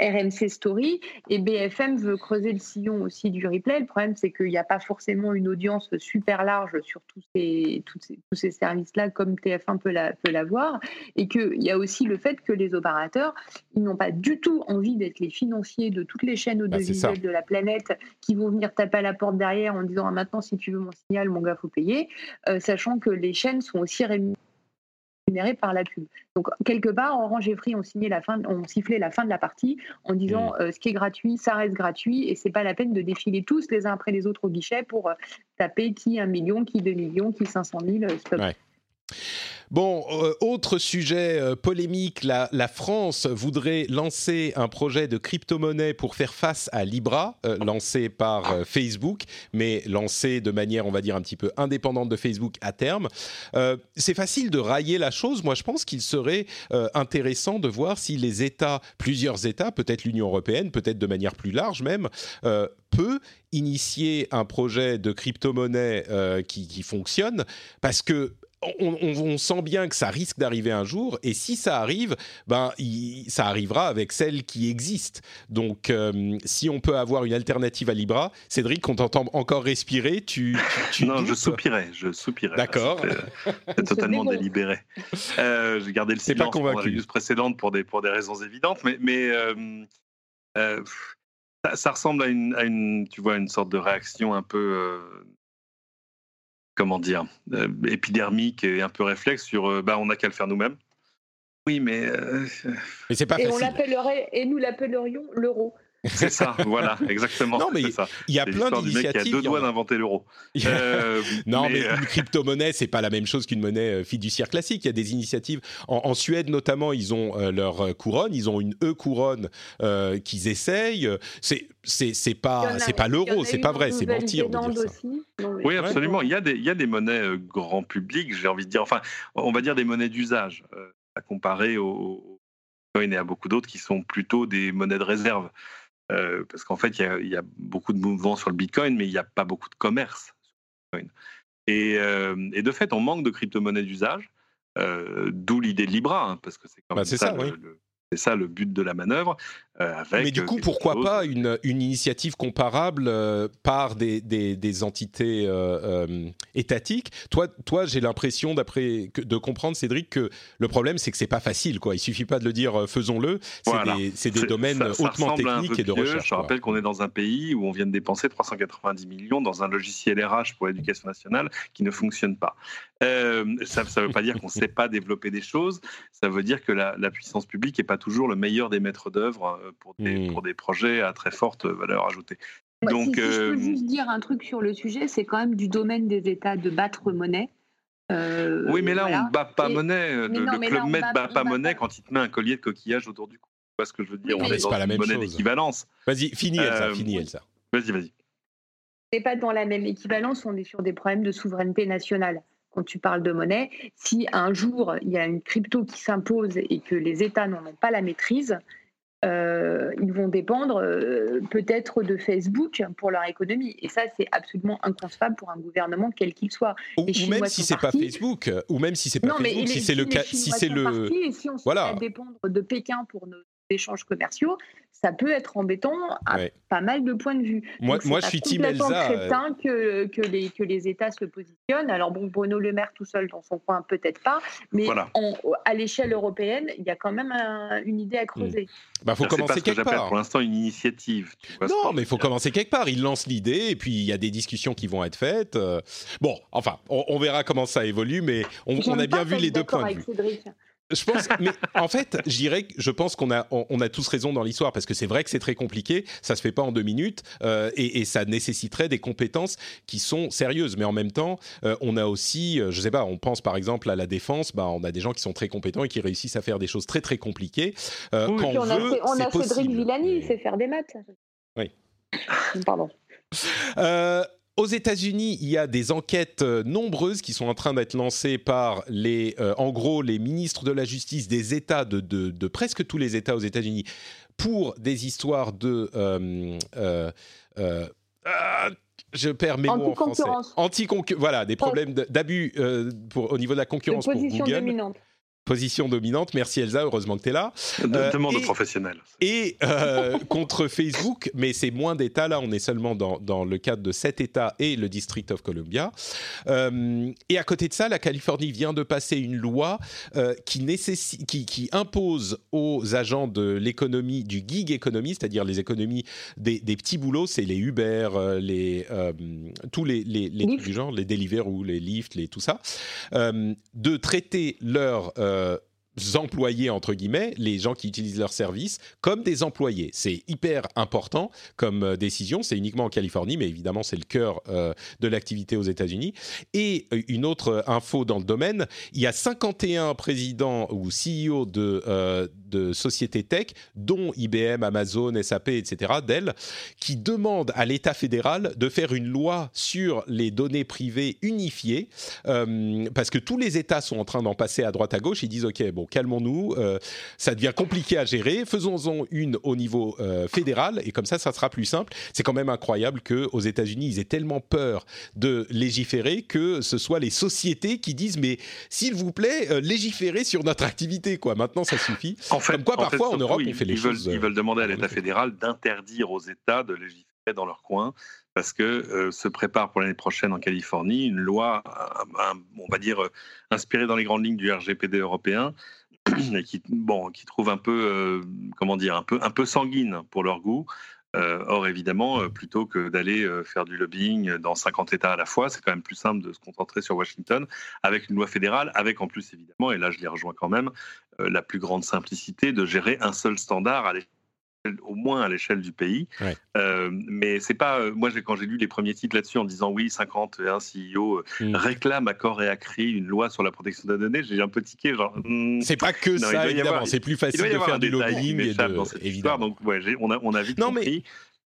RMC Story. Et BFM veut creuser le sillon aussi du replay. Le problème, c'est qu'il n'y a pas forcément une audience super large sur tous ces, tous ces, services-là comme TF1 peut l'avoir. La, et qu'il y a aussi le fait que les opérateurs, ils n'ont pas du tout envie d'être les financiers de toutes les chaînes bah, audiovisuelles de la planète qui vont venir taper à la porte derrière en disant ah, maintenant si tu veux mon signal, mon gars, faut payer, euh, sachant que les chaînes sont aussi rémunérées par la pub. Donc quelque part, Orange et Free ont signé la fin, ont sifflé la fin de la partie en disant mmh. euh, ce qui est gratuit, ça reste gratuit et c'est pas la peine de défiler tous les uns après les autres au guichet pour euh, taper qui un million, qui deux millions, qui 500 000, euh, stop. Bon, euh, autre sujet euh, polémique, la, France voudrait lancer un projet de crypto-monnaie pour faire face à Libra, euh, lancé par Facebook, mais lancé de manière, on va dire, un petit peu indépendante de Facebook à terme. C'est facile de railler la chose. Moi, je pense qu'il serait intéressant de voir si les États, plusieurs États, peut-être l'Union européenne, peut-être de manière plus large même, peut initier un projet de crypto-monnaie qui, qui fonctionne, parce que on, on, on, sent bien que ça risque d'arriver un jour, et si ça arrive, ben, il, ça arrivera avec celle qui existe. Donc, euh, si on peut avoir une alternative à Libra, Cédric, on t'entend encore respirer, tu, tu, tu Non, doutes je soupirais, je soupirais. D'accord. C'est totalement délibéré. Euh, J'ai gardé le C'est pas silence pour la convaincu. news précédente pour des, pour des raisons évidentes, mais, mais euh, euh, ça, ça ressemble à une, à une, tu vois, une sorte de réaction un peu euh, comment dire, euh, épidermique et un peu réflexe sur euh, bah, on n'a qu'à le faire nous-mêmes. Oui, mais euh, Mais c'est pas Et on facile. l'appellerait, et nous l'appellerions l'euro. C'est ça, voilà, exactement. Non, mais. Il y a plein a d'initiatives. deux il y en doigts a- d'inventer l'euro. a- Euh, Non, mais, euh, une crypto-monnaie, c'est pas la même chose qu'une monnaie euh, fiduciaire classique. Il y a des initiatives. En, en Suède, notamment, ils ont euh, leur couronne. Ils ont une E-couronne euh, qu'ils essayent. C'est, c'est, pas, a- c'est pas l'euro. a C'est pas vrai. C'est mentir de dire ça. aussi. Non, Oui, absolument. Il y a des, il y a des monnaies grand public, j'ai envie de dire. Enfin, on va dire des monnaies d'usage, euh, à comparer aux au Bitcoin et à beaucoup d'autres qui sont plutôt des monnaies de réserve. Euh, parce qu'en fait, il y, a, il y a beaucoup de mouvements sur le Bitcoin, mais il n'y a pas beaucoup de commerce sur le Bitcoin. Et, euh, et de fait, on manque de crypto-monnaies d'usage, euh, d'où l'idée de Libra, hein, parce que c'est quand Bah, même ça, ça, le, oui. le- c'est ça le but de la manœuvre. Euh, avec Mais du euh, coup, pourquoi pas une, une initiative comparable euh, par des, des, des entités euh, euh, étatiques? Toi, toi j'ai l'impression, d'après de comprendre, Cédric, que le problème, c'est que c'est pas facile. Quoi. Il suffit pas de le dire, faisons-le. C'est Voilà. des, domaines ça- ça hautement techniques et de recherche. Je quoi. rappelle qu'on est dans un pays où on vient de dépenser 390 millions dans un logiciel RH pour l'éducation nationale qui ne fonctionne pas. Euh, ça ne veut pas dire qu'on ne sait pas développer des choses. Ça veut dire que la, la puissance publique n'est pas toujours le meilleur des maîtres d'œuvre pour, des- Mm. pour des projets à très forte valeur ajoutée. Bah, Donc, si, si je euh, peux juste dire un truc sur le sujet, c'est quand même du domaine des États de battre monnaie. Euh, oui, mais là, voilà. on ne bat pas Et- monnaie. Le, non, club on Med bat- bat on pas monnaie pas. quand il te met un collier de coquillage autour du cou. Tu vois ce que je veux dire? Oui, On est c'est dans pas la même monnaie d'équivalence. Vas-y, finis Elsa, Euh, finis. Elsa. Vas-y, vas-y. n'est pas dans la même équivalence, on est sur des problèmes de souveraineté nationale. Quand tu parles de monnaie, si un jour il y a une crypto qui s'impose et que les États n'en ont pas la maîtrise, euh, ils vont dépendre euh, peut-être de Facebook pour leur économie. Et ça, c'est absolument inconcevable pour un gouvernement quel qu'il soit. Ou, même si c'est pas. Facebook, ou même si c'est pas non, Facebook, si est- c'est le cas, si c'est le, partis et si on se Voilà. met à dépendre de Pékin pour nos échanges commerciaux, ça peut être embêtant à Ouais. pas mal de points de vue. Moi- Donc, moi, je pas suis complètement Elsa, euh. crétin que, que, les, que les États se positionnent. Alors bon, Bruno Le Maire tout seul dans son coin, peut-être pas, mais Voilà. à l'échelle européenne, il y a quand même un- une idée à creuser. bah faut pas commencer ce que quelque j'appelle part. pour l'instant une initiative. tu vois ce que Non, mais il faut commencer quelque part. Il lance l'idée et puis il y a des discussions qui vont être faites. Euh, Bon, enfin, on, on verra comment ça évolue, mais on, a pas bien vu être les deux points de avec vue. Cédric. Je pense, mais en fait, je dirais je pense qu'on a, on, on a tous raison dans l'histoire parce que c'est vrai que c'est très compliqué, ça se fait pas en deux minutes euh, et, et ça nécessiterait des compétences qui sont sérieuses. Mais en même temps, euh, on a aussi, euh, je sais pas, on pense par exemple à la défense, bah, on a des gens qui sont très compétents et qui réussissent à faire des choses très très compliquées. Euh, Oui. quand on, on a, veut, on a Cédric. Villani, il Mais- sait faire des maths. Oui. Pardon. Euh, aux États-Unis, il y a des enquêtes euh, nombreuses qui sont en train d'être lancées par les, euh, en gros, les ministres de la justice des États de, de, de presque tous les États aux États-Unis pour des histoires de euh, ah, je perds mes mots en français. Anticoncurrence. Anticoncu- voilà, des problèmes d'abus pour- au niveau de la De concurrence pour position Google. dominante. Position dominante. Merci Elsa, heureusement que tu es là. Euh, Demande et- aux professionnels. Et euh, contre Facebook, mais c'est moins d'États là, on est seulement dans, dans le cadre de sept États et le District of Columbia. Euh, et à côté de ça, la Californie vient de passer une loi euh, qui, qui, qui impose aux agents de l'économie, du gig economy, c'est-à-dire les économies des, des petits boulots, c'est les Uber, les, euh, tous les, les, les du genre, les Deliveroo, les Lyft, les, tout ça, euh, de traiter leur... euh, employés entre guillemets, les gens qui utilisent leurs services, comme des employés. C'est hyper important comme euh, décision. C'est uniquement en Californie, mais évidemment c'est le cœur euh, de l'activité aux États-Unis. Et euh, une autre info dans le domaine, il y a 51 présidents ou CEO de, de sociétés tech, dont IBM, Amazon, SAP, etc., Dell, qui demandent à l'État fédéral de faire une loi sur les données privées unifiées, parce que tous les États sont en train d'en passer à droite à gauche. Ils disent ok, bon calmons-nous, euh, ça devient compliqué à gérer, faisons-en une au niveau euh, fédéral et comme ça, ça sera plus simple. C'est quand même incroyable que aux États-Unis, ils aient tellement peur de légiférer que ce soit les sociétés qui disent mais s'il vous plaît, euh, légiférez sur notre activité quoi. Maintenant, ça suffit. En fait, comme quoi, parfois en Europe, on fait les ils choses. Veulent, ils veulent demander à l'État fédéral d'interdire aux États de légiférer dans leur coin parce que se prépare pour l'année prochaine en Californie une loi, on va dire, inspirée dans les grandes lignes du RGPD européen, et qui, trouve un peu, comment dire, un peu sanguine pour leur goût. or, évidemment, plutôt que d'aller faire du lobbying dans 50 États à la fois, c'est quand même plus simple de se concentrer sur Washington avec une loi fédérale, avec en plus, évidemment, et là je les rejoins quand même, la plus grande simplicité de gérer un seul standard à l'échelle au moins à l'échelle du pays. Ouais. Euh, mais c'est pas. euh, moi, quand j'ai lu les premiers titres là-dessus en disant oui, 51 CEO euh, Mm. réclament à corps et à cri une loi sur la protection des données, j'ai un peu tiqué. Genre, hmm, C'est pas que Non, ça, évidemment. C'est plus il facile de faire du lobbying et de, dans cette évidemment. histoire. Donc, ouais, on, a, on a vite Non, mais- compris.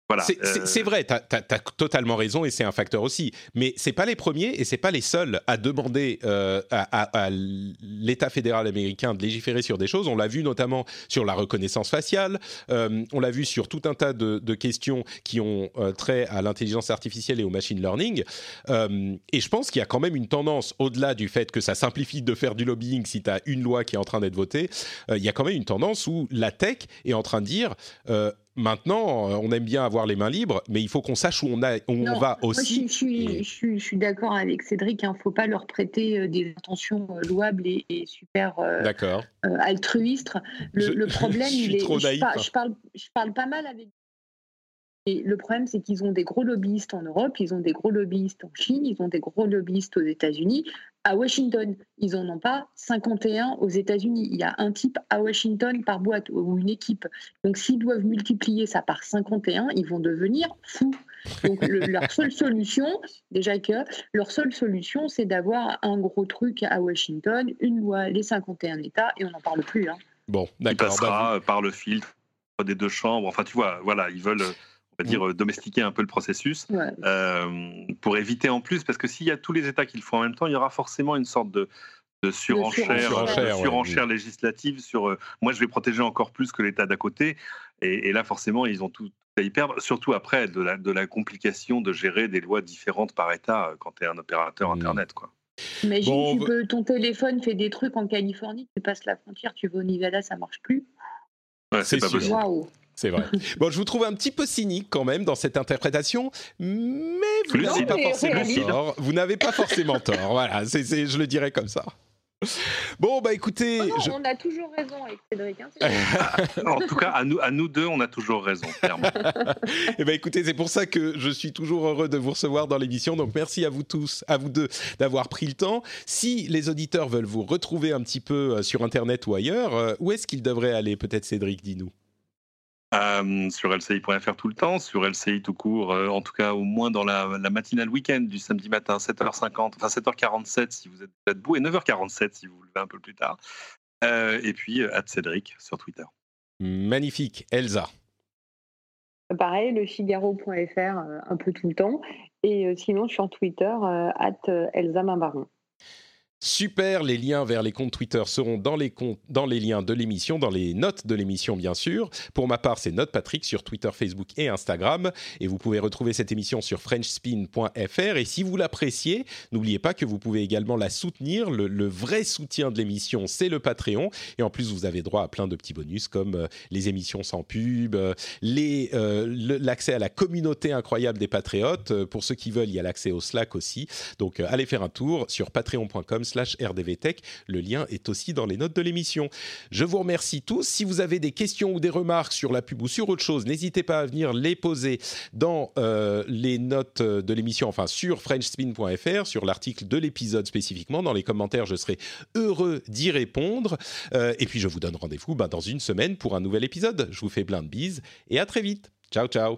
Voilà. C'est- euh, vrai, tu as, totalement raison et c'est un facteur aussi. Mais c'est pas les premiers et c'est pas les seuls à demander euh, à, à- à l'État fédéral américain de légiférer sur des choses. On l'a vu notamment sur la reconnaissance faciale. euh, on l'a vu sur tout un tas de, de questions qui ont euh, trait à l'intelligence artificielle et au machine learning. Euh, et je pense qu'il y a quand même une tendance, au-delà du fait que ça simplifie de faire du lobbying si tu as une loi qui est en train d'être votée, euh, il y a quand même une tendance où la tech est en train de dire... Maintenant, euh, on aime bien avoir les mains libres, mais il faut qu'on sache où on, a, où on va Moi, aussi. je, suis- je suis, Et- je suis, je suis d'accord avec Cédric. Il ne faut pas leur prêter euh, des intentions euh, louables et, et super euh, euh, altruistes. Le, problème, il est. trop naïf, par- hein. je parle, je parle pas mal avec. Et le problème, c'est qu'ils ont des gros lobbyistes en Europe, ils ont des gros lobbyistes en Chine, ils ont des gros lobbyistes aux États-Unis. À Washington, ils n'en ont pas 51 aux États-Unis. Il y a un type à Washington par boîte ou une équipe. Donc, s'ils doivent multiplier ça par 51, ils vont devenir fous. Donc, le- leur seule solution, déjà que leur seule solution, c'est d'avoir un gros truc à Washington, une loi, les 51 États, et on n'en parle plus. hein. Bon, d'accord. passera bah, par le filtre des deux chambres. Enfin, tu vois, voilà, ils veulent, on va dire, euh, domestiquer un peu le processus. Ouais. euh, pour éviter en plus, parce que s'il y a tous les États qui le font en même temps, il y aura forcément une sorte de, de surenchère, surenchère, de ouais. surenchère législative sur euh, moi je vais protéger encore plus que l'État d'à côté. Et, et là, forcément, ils ont tout à y perdre, surtout après de la, de la complication de gérer des lois différentes par État euh, quand tu es un opérateur Mm. Internet. Quoi. Imagine, Bon, tu peux, ton téléphone fait des trucs en Californie, tu passes la frontière, tu vas au Nevada, ça marche plus. Ouais, C'est pas sûr. possible. C'est vrai. Bon, je vous trouve un petit peu cynique quand même dans cette interprétation, mais vous n'avez pas forcément tort. Vous n'avez pas forcément tort. Voilà, c'est, c'est- je le dirais comme ça. Bon, bah écoutez, Oh non, je- On a toujours raison avec Cédric. hein, c'est En tout cas, à nous, à nous deux, on a toujours raison, clairement. Eh ben écoutez, c'est pour ça que je suis toujours heureux de vous recevoir dans l'émission. Donc merci à vous tous, à vous deux, d'avoir pris le temps. Si les auditeurs veulent vous retrouver un petit peu euh, sur Internet ou ailleurs, euh, où est-ce qu'ils devraient aller Peut-être Cédric, dis-nous? Euh, sur LCI.fr tout le temps, sur LCI tout court, euh, en tout cas au moins dans la, la matinale week-end du samedi matin, 7h50, enfin 7h47 si vous êtes debout et 9h47 si vous vous levez un peu plus tard. Euh, et puis, euh, Cédric sur Twitter. Magnifique, Elsa. Pareil, le Figaro.fr euh, un peu tout le temps. Et euh, sinon, sur Twitter, at euh, Elsa Mambaron. Super, les liens vers les comptes Twitter seront dans les, dans les liens de l'émission, dans les notes de l'émission bien sûr. Pour ma part, c'est Note Patrick sur Twitter, Facebook et Instagram. Et vous pouvez retrouver cette émission sur frenchspin.fr. Et si vous l'appréciez, n'oubliez pas que vous pouvez également la soutenir. Le, vrai soutien de l'émission, c'est le Patreon. Et en plus, vous avez droit à plein de petits bonus comme euh, les émissions sans pub, euh, euh, l'accès à la communauté incroyable des patriotes. Pour ceux qui veulent, il y a l'accès au Slack aussi. Donc allez faire un tour sur patreon.com slash rdvtech. Le lien est aussi dans les notes de l'émission. Je vous remercie tous. Si vous avez des questions ou des remarques sur la pub ou sur autre chose, n'hésitez pas à venir les poser dans euh, les notes de l'émission, enfin sur frenchspin.fr, sur l'article de l'épisode spécifiquement. Dans les commentaires, je serai heureux d'y répondre. Euh, et puis je vous donne rendez-vous ben, dans une semaine pour un nouvel épisode. Je vous fais plein de bises et à très vite. Ciao, ciao.